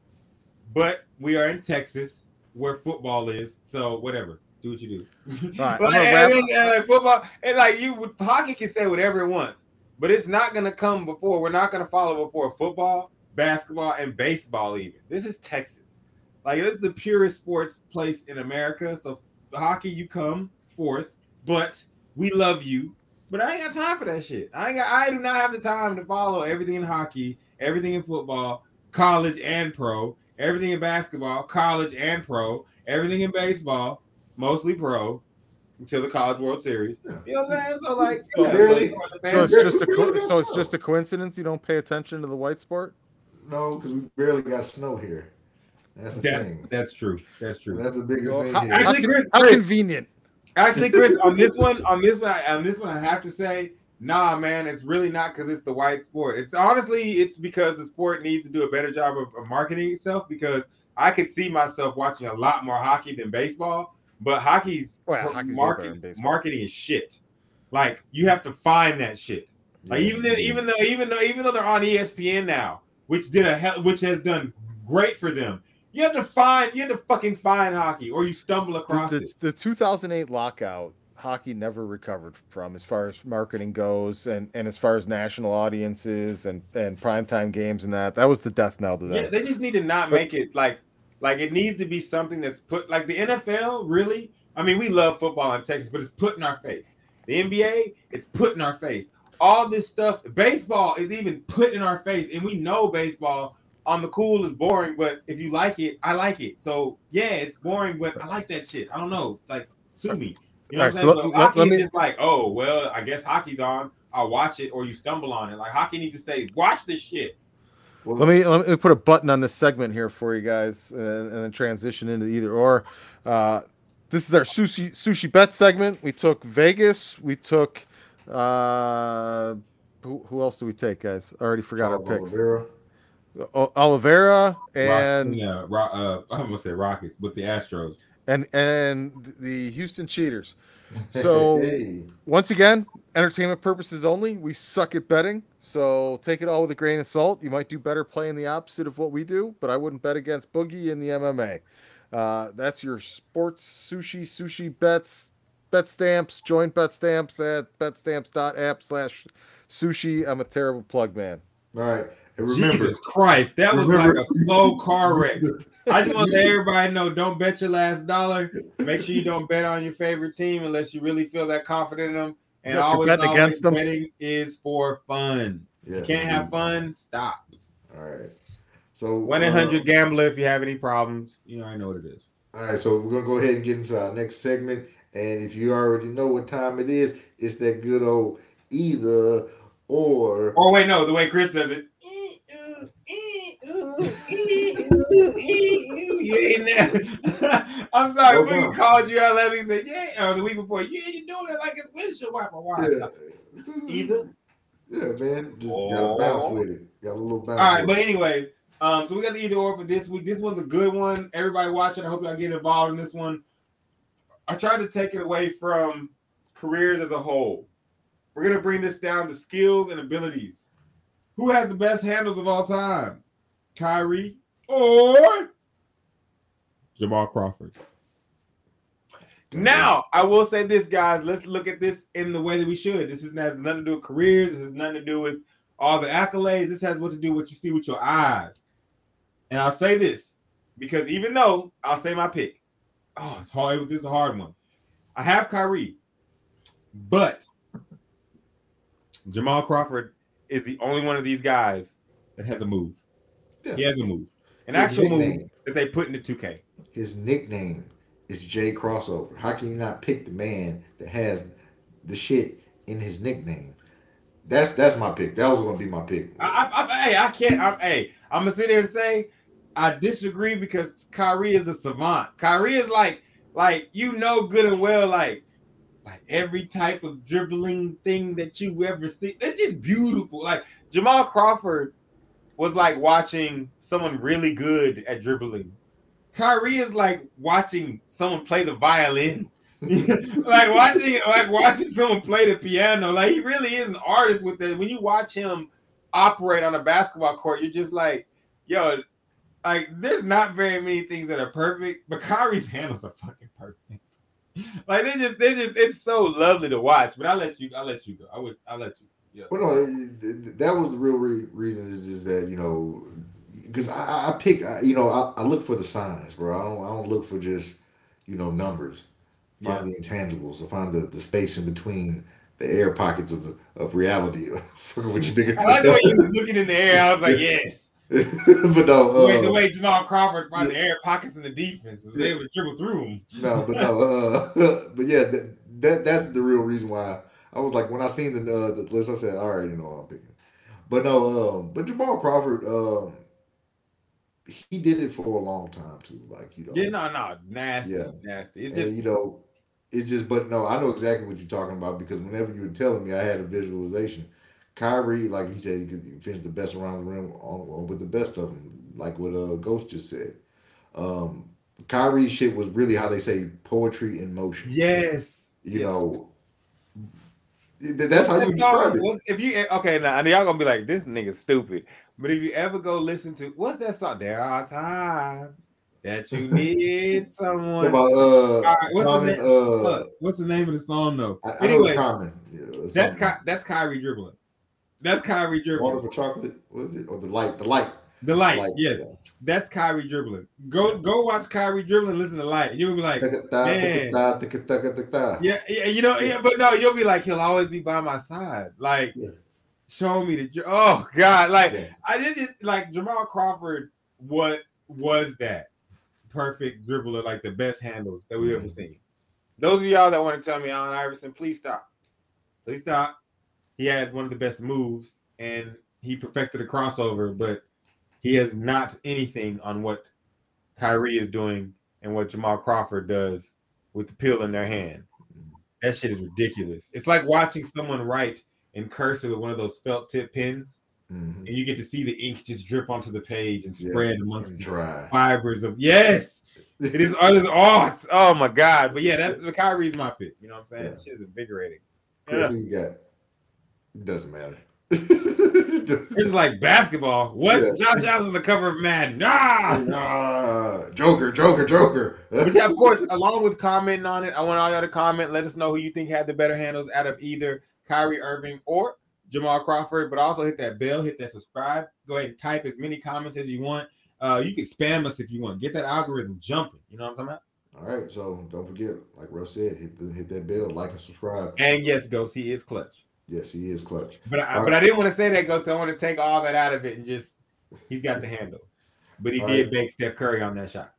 Speaker 3: but we are in Texas where football is. So whatever, do what you do.
Speaker 1: All right,
Speaker 3: but
Speaker 1: I'm gonna
Speaker 3: and
Speaker 1: wrap-
Speaker 3: then, football, and like you, hockey can say whatever it wants, but it's not gonna come before. We're not gonna follow before football, basketball, and baseball. Even this is Texas. Like this is the purest sports place in America. So hockey, you come fourth, but we love you. But I ain't got time for that shit. I ain't got. I do not have the time to follow everything in hockey, everything in football, college and pro, everything in basketball, college and pro, everything in baseball, mostly pro, until the College World Series. You know what I'm saying? So like,
Speaker 2: So
Speaker 3: yeah,
Speaker 2: really-
Speaker 3: so
Speaker 1: So it's just a co- so it's just a coincidence you don't pay attention to the white sport.
Speaker 2: No, because we barely got snow here. That's the
Speaker 3: that's
Speaker 2: thing.
Speaker 3: that's true. That's true.
Speaker 2: That's the biggest
Speaker 1: Well,
Speaker 2: thing
Speaker 1: how,
Speaker 2: here.
Speaker 1: how
Speaker 3: Actually,
Speaker 1: con-
Speaker 3: Chris-
Speaker 1: how convenient.
Speaker 3: Actually, Chris, on this one, on this one, I- on this one, I have to say, nah, man, it's really not because it's the white sport. It's honestly, it's because the sport needs to do a better job of, of marketing itself. Because I could see myself watching a lot more hockey than baseball, but hockey's
Speaker 1: Well, hockey's
Speaker 3: market, marketing is shit. Like you have to find that shit. Like
Speaker 2: Yeah,
Speaker 3: even though, even though, even though, even though they're on ESPN now, which did a hell, which has done great for them. You have to find, you have to fucking find hockey, or you stumble across
Speaker 1: the,
Speaker 3: it.
Speaker 1: the, the 2008 lockout hockey never recovered from as far as marketing goes and, and as far as national audiences and, and primetime games and that that was the death knell to
Speaker 3: Yeah, they just need to not
Speaker 1: But-
Speaker 3: make it like like it needs to be something that's put like the NFL really. I mean, we love football in Texas, but it's put in our face. The NBA, it's put in our face. All this stuff, baseball is even put in our face, and we know baseball on the cool is boring, but if you like it, I like it. So yeah, it's boring, but I like that shit. I don't know, like to me. You know
Speaker 1: All
Speaker 3: what
Speaker 1: right,
Speaker 3: I'm
Speaker 1: so
Speaker 3: saying? But
Speaker 1: let-
Speaker 3: hockey
Speaker 1: let
Speaker 3: is
Speaker 1: me-
Speaker 3: just like, oh well, I guess hockey's on. I'll watch it, or you stumble on it. Like hockey needs to say, watch this shit.
Speaker 2: Well,
Speaker 1: let me let me put a button on this segment here for you guys and, and then transition into either or uh, this is our sushi sushi bet segment we took vegas we took uh who, who else do we take guys i already forgot our picks
Speaker 2: Oliveira.
Speaker 1: O- Oliveira
Speaker 3: Rock-
Speaker 1: and
Speaker 3: yeah, Ro- uh, I almost say Rockets, but the Astros.
Speaker 1: and and the Houston Cheaters. So
Speaker 2: Hey.
Speaker 1: once again, entertainment purposes only. We suck at betting, so take it all with a grain of salt. You might do better playing the opposite of what we do, but I wouldn't bet against Boogie in the MMA. Uh, that's your sports sushi sushi bets Betstamps. Join Betstamps at betstamps.app slash sushi. I'm a terrible plug man.
Speaker 2: All right. And remember,
Speaker 3: Jesus Christ, that was
Speaker 2: remember-
Speaker 3: like a slow car wreck. I just want to let everybody know: don't bet your last dollar. Make sure you don't bet on your favorite team unless you really feel that confident in them. And
Speaker 1: Unless you're
Speaker 3: always,
Speaker 1: betting
Speaker 3: always
Speaker 1: against them.
Speaker 3: betting is for fun.
Speaker 2: Yeah,
Speaker 3: you can't have fun. Stop.
Speaker 2: All right. So
Speaker 3: One eight uh, hundred gambler. If you have any problems, you know I know what it is.
Speaker 2: All right, so we're gonna go ahead and get into our next segment. And if you already know what time it is, it's that good old either or.
Speaker 3: Oh wait, no, the way Chris does it. You ain't there. I'm sorry,
Speaker 2: No
Speaker 3: we
Speaker 2: problem.
Speaker 3: called you out last week and said, yeah, or the week before, yeah, you doing it like it's windshield wiper. Why?
Speaker 2: Yeah.
Speaker 3: Either.
Speaker 2: Yeah, man. Just gotta bounce
Speaker 3: Oh.
Speaker 2: with it. Got a little bounce.
Speaker 3: All right,
Speaker 2: with
Speaker 3: but anyways, um, so we got the either or for this week. This one's a good one. Everybody watching, I hope y'all get involved in this one. I tried to take it away from careers as a whole. We're gonna bring this down to skills and abilities. Who has the best handles of all time? Kyrie or Jamal Crawford? Now, I will say this, guys. Let's look at this in the way that we should. This has nothing to do with careers. This has nothing to do with all the accolades. This has what to do with what you see with your eyes. And I'll say this because even though I'll say my pick, oh, it's hard. This is a hard one. I have Kyrie, but Jamal Crawford is the only one of these guys that has a move.
Speaker 2: Yeah.
Speaker 3: He has a move, an
Speaker 2: His
Speaker 3: actual move
Speaker 2: nickname.
Speaker 3: that they put into 2K.
Speaker 2: His nickname is Jay Crossover. How can you not pick the man that has the shit in his nickname? That's that's my pick. That was gonna be my pick.
Speaker 3: I, I, I, hey, I can't. I, hey, I'm gonna sit there and say I disagree because Kyrie is the savant. Kyrie is like, like you know, good and well, like, like every type of dribbling thing that you ever see. It's just beautiful. Like Jamal Crawford was like watching someone really good at dribbling. Kyrie is like watching someone play the violin. like watching like watching someone play the piano. Like he really is an artist with that. When you watch him operate on a basketball court, you're just like, yo, like there's not very many things that are perfect, but Kyrie's handles are fucking perfect. Like they just they just it's so lovely to watch. But I'll let you I'll let you go. I was I'll let you. Yeah.
Speaker 2: Well, no, th- th- that was the real re- reason is just that you know, because I, I pick, I, you know, I, I look for the signs, bro. I don't, I don't look for just, you know, numbers. Find the intangibles. I find the, the space in between the air pockets of the, of reality. What you think?
Speaker 3: I like the way you was looking in the air. I was like, yes.
Speaker 2: but no,
Speaker 3: The way, the
Speaker 2: uh,
Speaker 3: way Jamal Crawford found the air pockets in the defense was able to dribble through them.
Speaker 2: no, but no, uh, but yeah, that, that that's the real reason why I was like when I seen the uh, the list, I said, all right, you know what I'm thinking. But no, um, but Jamal Crawford, um, he did it for a long time too. Like you know,
Speaker 3: Yeah, no, no, nasty,
Speaker 2: Yeah.
Speaker 3: nasty. It's
Speaker 2: and
Speaker 3: just
Speaker 2: you know, it's just. But no, I know exactly what you're talking about because whenever you were telling me, I had a visualization. Kyrie, like he said, he could finish the best around the rim on, with the best of them, like what uh, Ghost just said. Um, Kyrie shit was really how they say poetry in motion.
Speaker 3: yes.
Speaker 2: You
Speaker 3: Yeah.
Speaker 2: know, that's how you describe it.
Speaker 3: if you eh, okay now, and y'all gonna be like, this nigga stupid. But if you ever go listen to what's that song? There are times that you need someone.
Speaker 2: about uh,
Speaker 3: right, what's the name-
Speaker 2: uh,
Speaker 3: Look, what's the name of the song though?
Speaker 2: I, I
Speaker 3: anyway.
Speaker 2: Yeah,
Speaker 3: that's. Ky- that's Kyrie dribbling. That's Kyrie dribbling.
Speaker 2: water for chocolate. What is it? Or the light? The light.
Speaker 3: The light,
Speaker 2: Light,
Speaker 3: yes,
Speaker 2: yeah.
Speaker 3: that's Kyrie dribbling. Go go watch Kyrie dribbling. Listen to light, and you'll be like, Man. yeah, yeah, you know, yeah, but no, you'll be like, he'll always be by my side. Like,
Speaker 2: Yeah.
Speaker 3: Show me the. Oh God, like
Speaker 2: Yeah.
Speaker 3: I didn't like Jamal Crawford. What was that perfect dribbler? Like the best handles that we've ever
Speaker 2: Mhm.
Speaker 3: seen. Those of y'all that want to tell me Allen Iverson, please stop. Please stop. He had one of the best moves and he perfected a crossover, but he has not anything on what Kyrie is doing and what Jamal Crawford does with the pill in their hand. That shit is ridiculous. It's like watching someone write in cursive with one of those felt tip pens,
Speaker 2: Mhm.
Speaker 3: and you get to see the ink just drip onto the page and
Speaker 2: Yeah,
Speaker 3: spread amongst
Speaker 2: And
Speaker 3: the
Speaker 2: dry.
Speaker 3: fibers of yes. It is art is art. Oh my god. But yeah, that's Kyrie's my pick. You know what I'm saying?
Speaker 2: Yeah.
Speaker 3: Is invigorating.
Speaker 2: Chris,
Speaker 3: Yeah.
Speaker 2: who you got? It doesn't matter.
Speaker 3: It's like basketball. What?
Speaker 2: Yeah.
Speaker 3: Josh Allen's the cover of Madden. Nah,
Speaker 2: Ah, Joker, Joker, Joker.
Speaker 3: But yeah, of course, along with commenting on it, I want all y'all to comment. Let us know who you think had the better handles out of either Kyrie Irving or Jamal Crawford. But also hit that bell, hit that subscribe. Go ahead and type as many comments as you want. Uh, you can spam us if you want. Get that algorithm jumping. You know what I'm talking about?
Speaker 2: All right, so don't forget, like Russ said, hit the, hit that bell, like and subscribe.
Speaker 3: And yes, Ghost, he is clutch.
Speaker 2: Yes, he is clutch.
Speaker 3: But I,
Speaker 2: All
Speaker 3: but I didn't want to say that, Ghost. I want to take all that out of it and just he's got the handle. But he
Speaker 2: All
Speaker 3: did
Speaker 2: right.
Speaker 3: bake Steph Curry on that shot.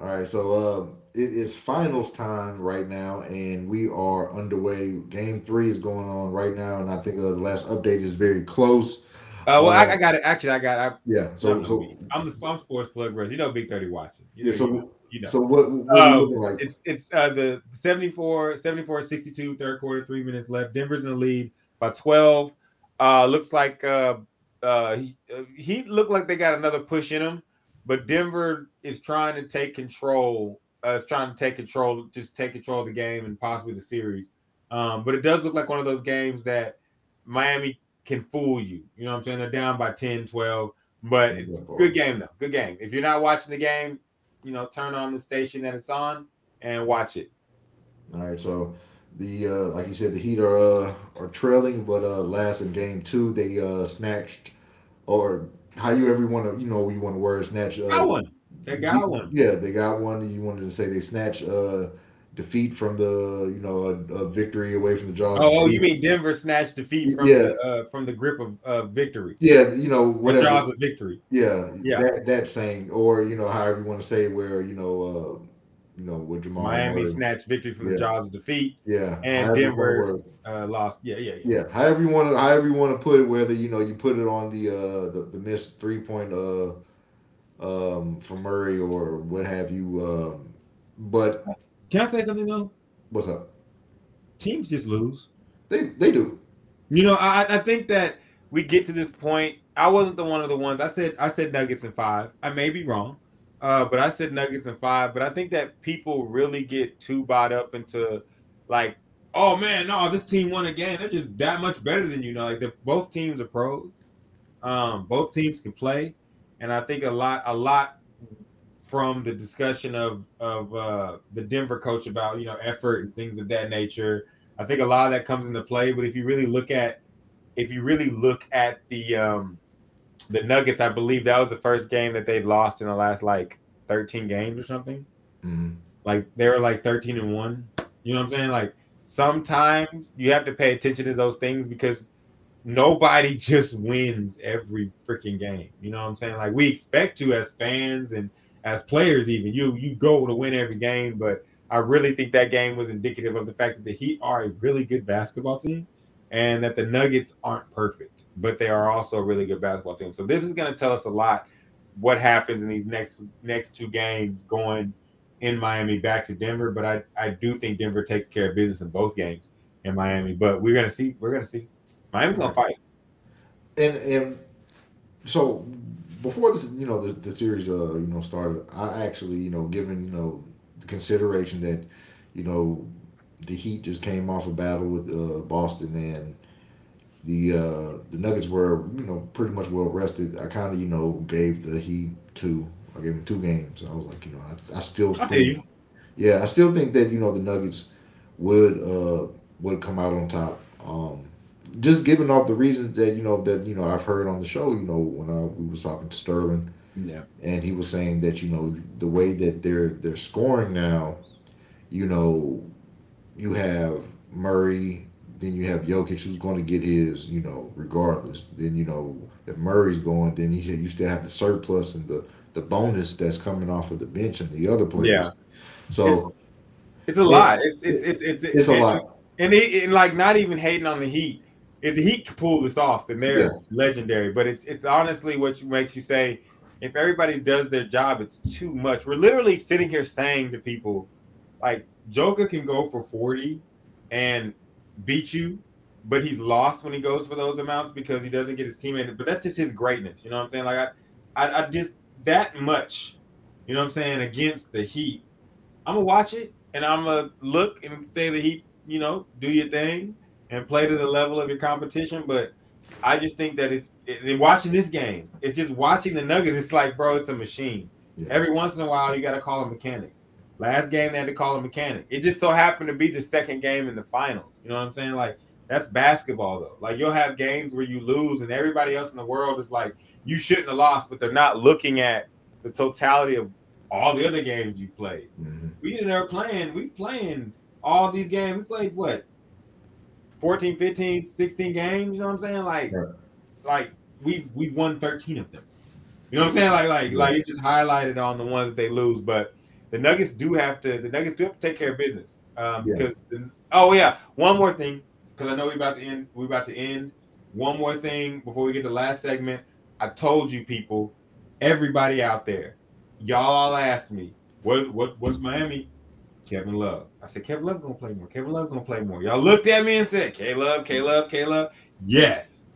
Speaker 2: All right, so uh, it is finals time right now, and we are underway. Game three is going on right now, and I think uh, the last update is very close.
Speaker 3: Uh, well, I,
Speaker 2: Uh,
Speaker 3: I got it. Actually, I got. I,
Speaker 2: Yeah, so so
Speaker 3: I'm the I'm sports plug bros. You know, Big Thirty watching. You know,
Speaker 2: yeah, so
Speaker 3: you know, you know.
Speaker 2: so what? what are
Speaker 3: Oh,
Speaker 2: you like?
Speaker 3: It's it's uh the 74 74 62 third quarter, three minutes left. Denver's in the lead by 12. Uh looks like uh uh he, uh, he looked like they got another push in him, but Denver is trying to take control. Uh, is trying to take control, just take control of the game and possibly the series. Um, but it does look like one of those games that Miami can fool you. You know what I'm saying? They're down by 10, 12, but good game though. Good game. If you're not watching the game, you know, turn on the station that it's on and watch it.
Speaker 2: All right, so the uh, like you said, the Heat are uh, are trailing, but uh, last in game two they uh, snatched, or how you ever want to you know you want to word snatch. Uh,
Speaker 3: Got one. They got one.
Speaker 2: Yeah, they got one. You wanted to say they snatched uh, defeat from the you know a, a victory away from the jaws.
Speaker 3: Oh, oh, you mean Denver snatched defeat from
Speaker 2: Yeah.
Speaker 3: the uh, from the grip of uh, victory,
Speaker 2: Yeah, you know
Speaker 3: the
Speaker 2: whatever.
Speaker 3: jaws of victory.
Speaker 2: Yeah,
Speaker 3: Yeah.
Speaker 2: That that saying, or you know, however you want to say, where you know, uh, you know, what Jamal
Speaker 3: Miami
Speaker 2: Murray-
Speaker 3: snatched victory from the jaws of defeat.
Speaker 2: yeah,
Speaker 3: and
Speaker 2: however
Speaker 3: Denver- Uh, lost. Yeah, yeah, yeah.
Speaker 2: yeah, however you want to, however you want to put it, whether you know you put it on the uh the, the missed three point uh um from Murray or what have you, um, but
Speaker 3: Can I say something though?
Speaker 2: what's up?
Speaker 3: Teams just lose.
Speaker 2: They they do.
Speaker 3: You know, I I think that we get to this point I wasn't the one of the ones. I said I said Nuggets in five. I may be wrong, uh, but I said Nuggets in five. But I think that people really get too bought up into like, oh man, no, this team won a game. They're just that much better than you. Know, like they're, both teams are pros. Um, both teams can play, and I think a lot, a lot from the discussion of of uh, the Denver coach about you know effort and things of that nature. I think a lot of that comes into play. But if you really look at if you really look at the um, the Nuggets, I believe that was the first game that they'd lost in the last like 13 games or something.
Speaker 2: Mhm.
Speaker 3: Like they were like 13 and one. You know what I'm saying? Like sometimes you have to pay attention to those things because nobody just wins every freaking game. You know what I'm saying? Like we expect to as fans and as players, even you you go to win every game, but I really think that game was indicative of the fact that the Heat are a really good basketball team and that the Nuggets aren't perfect, but they are also a really good basketball team. So this is going to tell us a lot what happens in these next next two games going in Miami back to Denver. But I, I do think Denver takes care of business in both games in Miami. But we're gonna see. We're gonna see. Miami's gonna fight.
Speaker 2: and and so before this, you know, the, the series, uh, you know, started. I actually, you know, given you know the consideration that, you know, the Heat just came off a battle with uh, Boston and the uh, the Nuggets were, you know, pretty much well rested. I kind of, you know, gave the Heat two. I gave them two games. I was like, you know, I, I still
Speaker 3: I
Speaker 2: think, yeah, I still think that you know the Nuggets would uh would come out on top. Um, just given off the reasons that you know that you know I've heard on the show. You know when I, we was talking to Sterling
Speaker 3: Yeah.
Speaker 2: and he was saying that you know the way that they're they're scoring now, you know, you have Murray, then you have Jokic who's going to get his, you know, regardless. Then you know if Murray's going, then you you still have the surplus and the the bonus that's coming off of the bench and the other players.
Speaker 3: Yeah.
Speaker 2: So
Speaker 3: It's a lot. It's it's it's it's,
Speaker 2: it's a
Speaker 3: and-
Speaker 2: lot.
Speaker 3: And, he, and like not even hating on the Heat. If the Heat pull this off, then they're
Speaker 2: Yeah.
Speaker 3: legendary. But it's it's honestly what you makes you say, if everybody does their job, it's too much. We're literally sitting here saying to people, like Joker can go for 40 and beat you, but he's lost when he goes for those amounts because he doesn't get his teammate. But that's just his greatness. You know what I'm saying? Like I I, I just that much, you know what I'm saying, against the Heat. I'm gonna watch it and I'm gonna look and say the Heat, you know, do your thing and play to the level of your competition. But I just think that it's it, in watching this game. It's just watching the Nuggets. It's like, bro, it's a machine.
Speaker 2: Yeah.
Speaker 3: Every once in a while, you got to call a mechanic. Last game, they had to call a mechanic. It just so happened to be the second game in the finals. You know what I'm saying? Like that's basketball, though. Like you'll have games where you lose, and everybody else in the world is like, you shouldn't have lost, but they're not looking at the totality of all the other games you've played
Speaker 2: mhm.
Speaker 3: we didn't ever playing we playing all these games we played what 14 15 16 games you know what i'm saying like
Speaker 2: Right.
Speaker 3: like we we won 13 of them you know what i'm saying like like like it's just highlighted on the ones that they lose but the nuggets do have to the nuggets do have to take care of business um
Speaker 2: Yeah.
Speaker 3: because the, oh yeah one more thing because i know we about to end we about to end one more thing before we get to the last segment i told you people everybody out there y'all all asked me what what what's miami Kevin Love. I said, Kevin Love gonna play more. Kevin Love gonna play more. Y'all looked at me and said, K Love, K Love, K Love. Yes.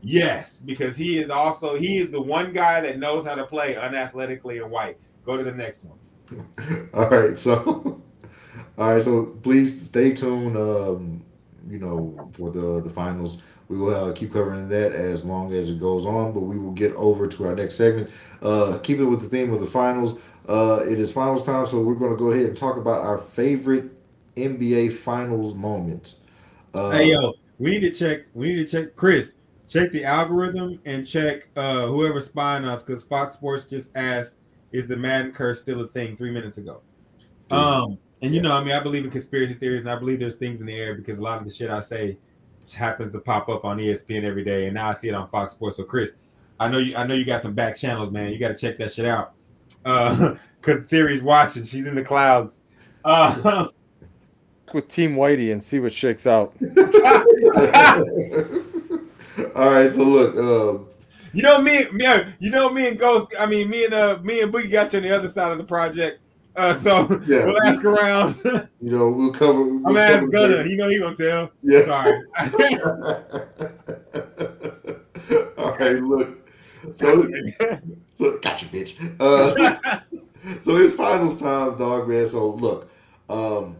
Speaker 3: Yes. Because he is also he is the one guy that knows how to play unathletically and white. Go to the next one.
Speaker 2: All right, so all right, so please stay tuned. Um, you know, for the the finals, we will uh, keep covering that as long as it goes on. But we will get over to our next segment. Uh, keep it with the theme of the finals. Uh, it is finals time, so we're going to go ahead and talk about our favorite NBA finals moments. Uh,
Speaker 3: hey yo, we need to check, we need to check Chris, check the algorithm and check uh whoever's spying us because Fox Sports just asked, is the Madden curse still a thing three minutes ago? Um, and you
Speaker 2: Yeah.
Speaker 3: know, I mean, I believe in conspiracy theories, and I believe there's things in the air because a lot of the shit I say happens to pop up on ESPN every day, and now I see it on Fox Sports. So, Chris, I know you, I know you got some back channels, man. You got to check that shit out. Uh, because Siri's watching, she's in the clouds. Uh,
Speaker 1: with Team Whitey and see what shakes out.
Speaker 2: all right, so look, uh,
Speaker 3: you know me, you know me and Ghost. I mean, me and uh, me and Boogie got you on the other side of the project. Uh, so
Speaker 2: Yeah.
Speaker 3: we'll ask around.
Speaker 2: you know, we'll cover. We'll
Speaker 3: I'm gonna ask Gunner. You know he gonna tell.
Speaker 2: Yeah.
Speaker 3: Sorry.
Speaker 2: All right, look. So, so gotcha, bitch. Uh, so, so his finals times, dog man. So look, um,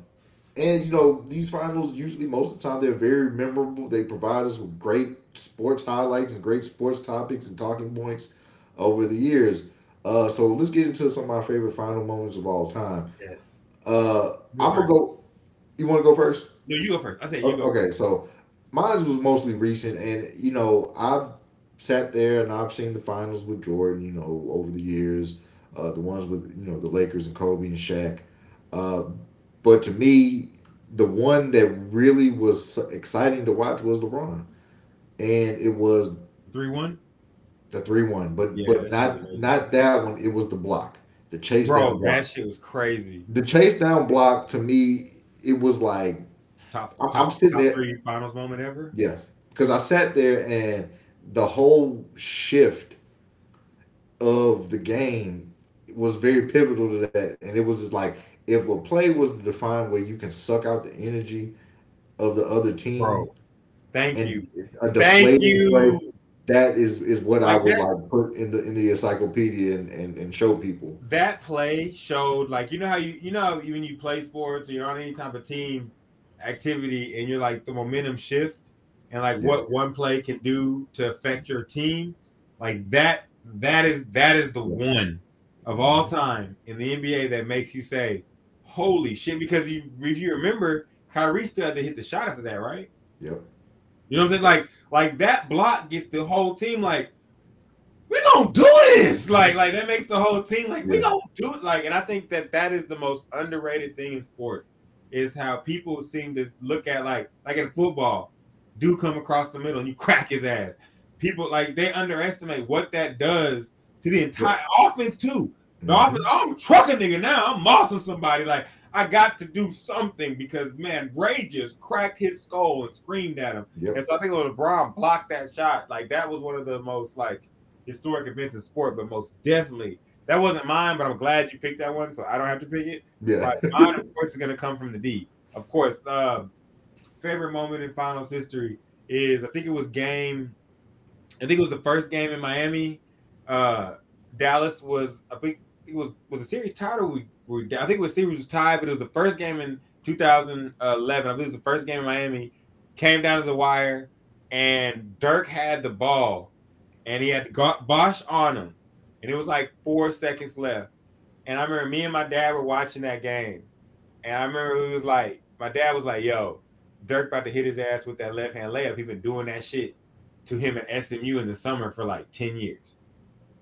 Speaker 2: and you know these finals usually most of the time they're very memorable. They provide us with great sports highlights and great sports topics and talking points over the years. Uh, so let's get into some of my favorite final moments of all time.
Speaker 3: yes.
Speaker 2: Uh, I'm gonna go. You want to go first?
Speaker 3: No, you go first. I say you go.
Speaker 2: Okay, so mine was mostly recent, and you know I've sat there and I've seen the finals with Jordan. You know over the years, uh, the ones with you know the Lakers and Kobe and Shaq. But to me, the one that really was exciting to watch was LeBron, and it was
Speaker 3: Three one.
Speaker 2: the three one. But
Speaker 3: Yeah,
Speaker 2: but not
Speaker 3: amazing.
Speaker 2: not that one. It was the block, the chase down
Speaker 3: Bro,
Speaker 2: block.
Speaker 3: that shit was crazy.
Speaker 2: The chase down block to me, it was like
Speaker 3: Top,
Speaker 2: I'm-
Speaker 3: top,
Speaker 2: I'm sitting
Speaker 3: top
Speaker 2: there-
Speaker 3: three finals moment ever.
Speaker 2: Yeah, because I sat there and the whole shift of the game was very pivotal to that, and it was just like if a play was to define where you can suck out the energy of the other team,
Speaker 3: Bro, Thank you.
Speaker 2: a
Speaker 3: Thank you.
Speaker 2: play, that is is what I would
Speaker 3: that-
Speaker 2: like put in the in the encyclopedia and, and, and show people.
Speaker 3: that play showed like you know how you you know how when you play sports or you're on any type of team activity and you're like the momentum shift and like what one play can do to affect your team like that that is that is the one of all mm-hmm. time in the NBA that makes you say holy shit because you if you remember Kyrie still had to hit the shot after that right?
Speaker 2: Yep.
Speaker 3: you know what I'm saying? Like like that block gets the whole team like we gonna do this! Like like that makes the whole team like we
Speaker 2: Yeah.
Speaker 3: gonna do it like and i think that that is the most underrated thing in sports is how people seem to look at like like in football do come across the middle and you crack his ass. People like they underestimate what that does to the entire offense too the
Speaker 2: Mhm.
Speaker 3: offense i'm trucking nigga now i'm mossing somebody like i got to do something because man ray just cracked his skull and screamed at him
Speaker 2: Yep.
Speaker 3: and so I think when LeBron blocked that shot, like that was one of the most like historic events in sport, but most definitely that wasn't mine. But I'm glad you picked that one, so I don't have to pick it.
Speaker 2: Yeah.
Speaker 3: But mine, of course, is gonna come from the D. Of course, um, favorite moment in finals history is I think it was game. I think it was the first game in Miami. Uh, Dallas was I think it was was a series tied or we, I think it was series was tied, but it was the first game in 2011. I believe it was the first game in Miami. Came down to the wire, and Dirk had the ball, and he had Bosh on him, and it was like four seconds left. And I remember me and my dad were watching that game, and I remember it was like my dad was like, "Yo, Dirk about to hit his ass with that left hand layup. He been doing that shit to him at SMU in the summer for like ten years."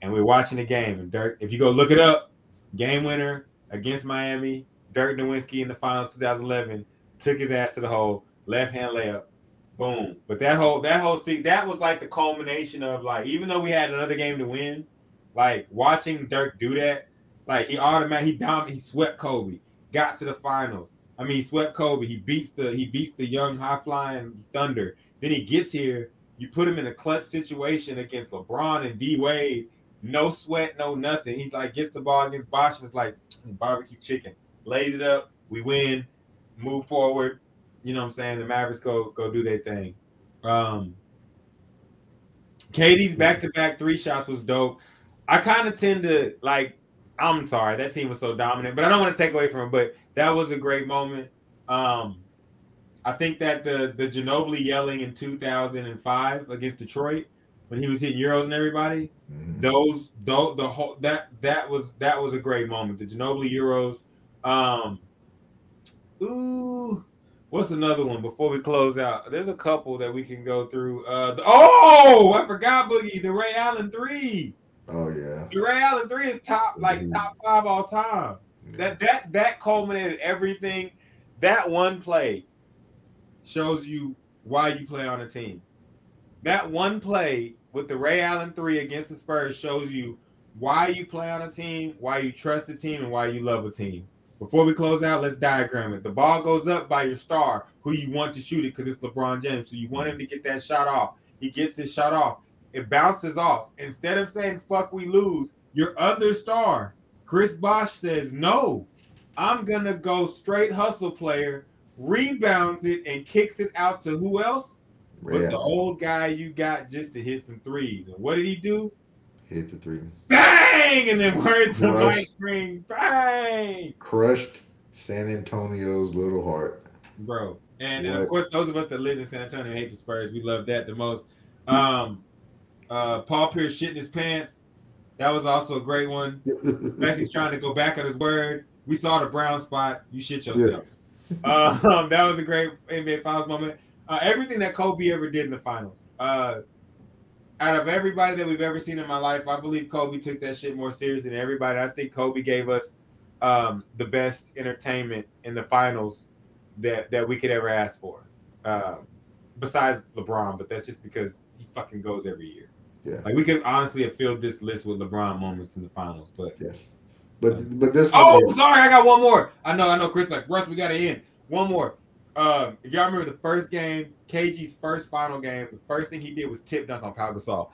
Speaker 3: And we're watching the game, and Dirk, if you go look it up, game winner against Miami, Dirk Nowitzki in the finals 2011 took his ass to the hole, left hand layup, boom. But that whole that whole see that was like the culmination of like even though we had another game to win, like watching Dirk do that, like he automatically he dom he swept Kobe, got to the finals. I mean, he swept Kobe. He beats the he beats the young high flying Thunder. Then he gets here. You put him in a clutch situation against LeBron and D Wade. No sweat, no nothing. He like gets the ball against Bosh it's like barbecue chicken. Lays it up. We win. Move forward. You know what I'm saying? The Mavericks go go do their thing. Um KD's back to back three shots was dope. I kind of tend to like. I'm sorry, that team was so dominant, but I don't want to take away from it. But that was a great moment. Um, I think that the the Ginobili yelling in 2005 against Detroit when he was hitting euros and everybody,
Speaker 2: Mhm.
Speaker 3: those though the whole that that was that was a great moment. The Ginobili Euros. Um ooh, what's another one before we close out? There's a couple that we can go through. Uh the, oh, I forgot Boogie, the Ray Allen 3.
Speaker 2: Oh yeah.
Speaker 3: The Ray Allen 3 is top like
Speaker 2: Mhm.
Speaker 3: top 5 all time. That that that culminated everything. That one play shows you why you play on a team. That one play with the Ray Allen three against the Spurs shows you why you play on a team, why you trust a team, and why you love a team. Before we close out, let's diagram it. The ball goes up by your star, who you want to shoot it because it's LeBron James. So you want him to get that shot off. He gets his shot off. It bounces off. Instead of saying "fuck, we lose," your other star, Chris Bosh, says, "No, I'm gonna go straight hustle player." Rebounds it and kicks it out to who else? But
Speaker 2: Ray
Speaker 3: the old guy you got just to hit some threes. And what did he do?
Speaker 2: hit the three.
Speaker 3: Bang! And then words of
Speaker 2: Rush.
Speaker 3: Mike Breen. Bang!
Speaker 2: Crushed San Antonio's little heart.
Speaker 3: Bro. And, and of course, those of us that live in San Antonio hate the Spurs. We love that the most. Um, uh, Paul Pierce shitting his pants. That was also a great one. Messi's trying to go back on his word. We saw the brown spot. You shit yourself. Um, that was a great NBA Finals moment. Uh, everything that Kobe ever did in the finals. Uh, out of everybody that we've ever seen in my life, I believe Kobe took that shit more serious than everybody. I think Kobe gave us um, the best entertainment in the finals that that we could ever ask for. Um, besides LeBron, but that's just because he fucking goes every year.
Speaker 2: Yeah.
Speaker 3: Like we could honestly have filled this list with LeBron moments in the finals, but
Speaker 2: yes. But but this
Speaker 3: Oh, sorry, I got one more. I know, I know. Chris, like Russ, we got to end. One more. Um, if y'all remember the first game, KG's first final game, the first thing he did was tip dunk on Pau Gasol.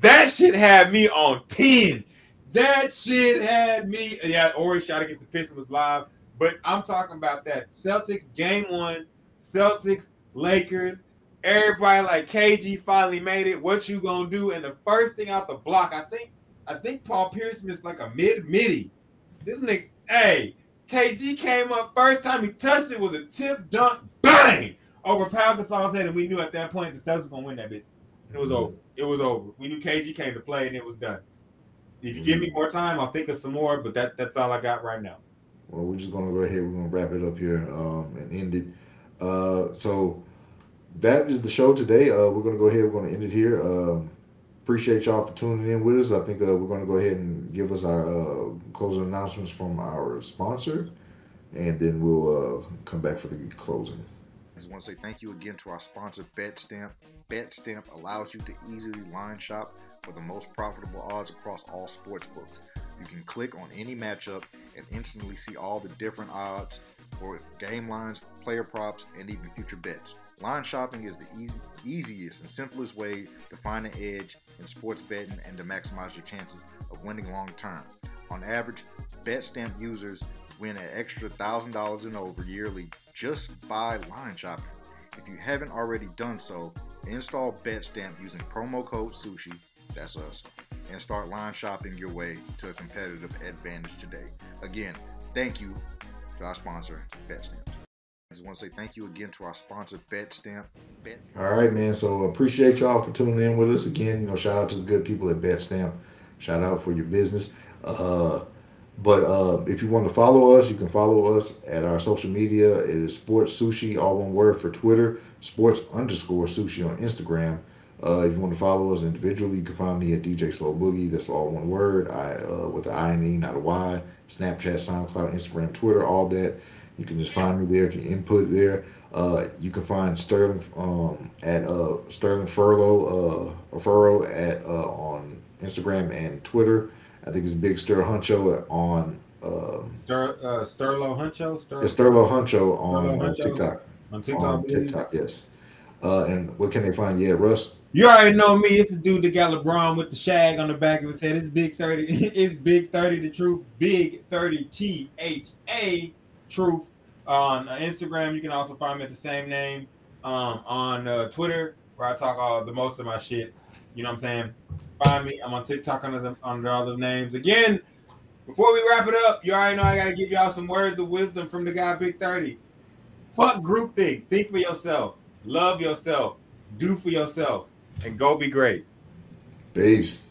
Speaker 3: That shit had me on ten. That shit had me. Yeah, Horry shot against the Pistons was live, but I'm talking about that Celtics game one, Celtics Lakers. Everybody like KG finally made it. What you gonna do? And the first thing out the block, I think, I think Paul Pierce missed like a mid midi. This nigga, hey, KG came up first time he touched it was a tip dunk, bang over Pau Gasol's head, and we knew at that point the Celtics was gonna win that bitch. It was over. It was over. We knew KG came to play, and it was done. If you give me more time, I'll think of some more, but that that's all I got right now.
Speaker 2: Well, we're just gonna go ahead. We're gonna wrap it up here um, and end it. Uh, so that is the show today. Uh, we're gonna go ahead. We're gonna end it here. Um, appreciate y'all for tuning in with us. I think uh, we're gonna go ahead and give us our uh, closing announcements from our sponsor, and then we'll uh, come back for the closing.
Speaker 4: I just want to say thank you again to our sponsor, BetStamp. BetStamp allows you to easily line shop for the most profitable odds across all sports books. You can click on any matchup and instantly see all the different odds for game lines, player props, and even future bets. Line shopping is the easy, easiest and simplest way to find an edge in sports betting and to maximize your chances of winning long term. On average, BetStamp users win an extra $1,000 and over yearly just by line shopping. If you haven't already done so, install BetStamp using promo code SUSHI, that's us, and start line shopping your way to a competitive advantage today. Again, thank you to our sponsor, BetStamp. I just want to say thank you again to our sponsor, BetStamp. Bet-
Speaker 2: All right, man. So appreciate y'all for tuning in with us again. You know, shout out to the good people at BetStamp. Shout out for your business. Uh, but uh, if you want to follow us, you can follow us at our social media. It is Sports Sushi, all one word for Twitter. Sports underscore Sushi on Instagram. Uh, if you want to follow us individually, you can find me at DJ Slow Boogie. That's all one word. I uh, with the I and E, not a Y. Snapchat, SoundCloud, Instagram, Twitter, all that. You can just find me there. If you input there, uh, you can find Sterling um, at uh, Sterling Furlow uh, Furrow at uh, on Instagram and Twitter. I think it's Big Stir Huncho on um,
Speaker 3: Stir, uh, Sterlo Huncho, Stir,
Speaker 2: Sterlo Huncho on,
Speaker 3: Sterlo
Speaker 2: on
Speaker 3: Huncho.
Speaker 2: TikTok.
Speaker 3: on TikTok.
Speaker 2: On. TikTok, yes. Uh, and what can they find? Yeah, Russ.
Speaker 3: You already know me. It's the dude that got LeBron with the shag on the back of his head. It's Big 30. It's Big 30 the truth. Big 30 T H A truth. On uh, Instagram, you can also find me at the same name. Um, on uh, Twitter, where I talk all the most of my shit. You know what I'm saying? Find me. I'm on TikTok under the under all the names. Again, before we wrap it up, you already know I gotta give y'all some words of wisdom from the guy Big 30. Fuck group think. Think for yourself. Love yourself. Do for yourself and go be great.
Speaker 2: Peace.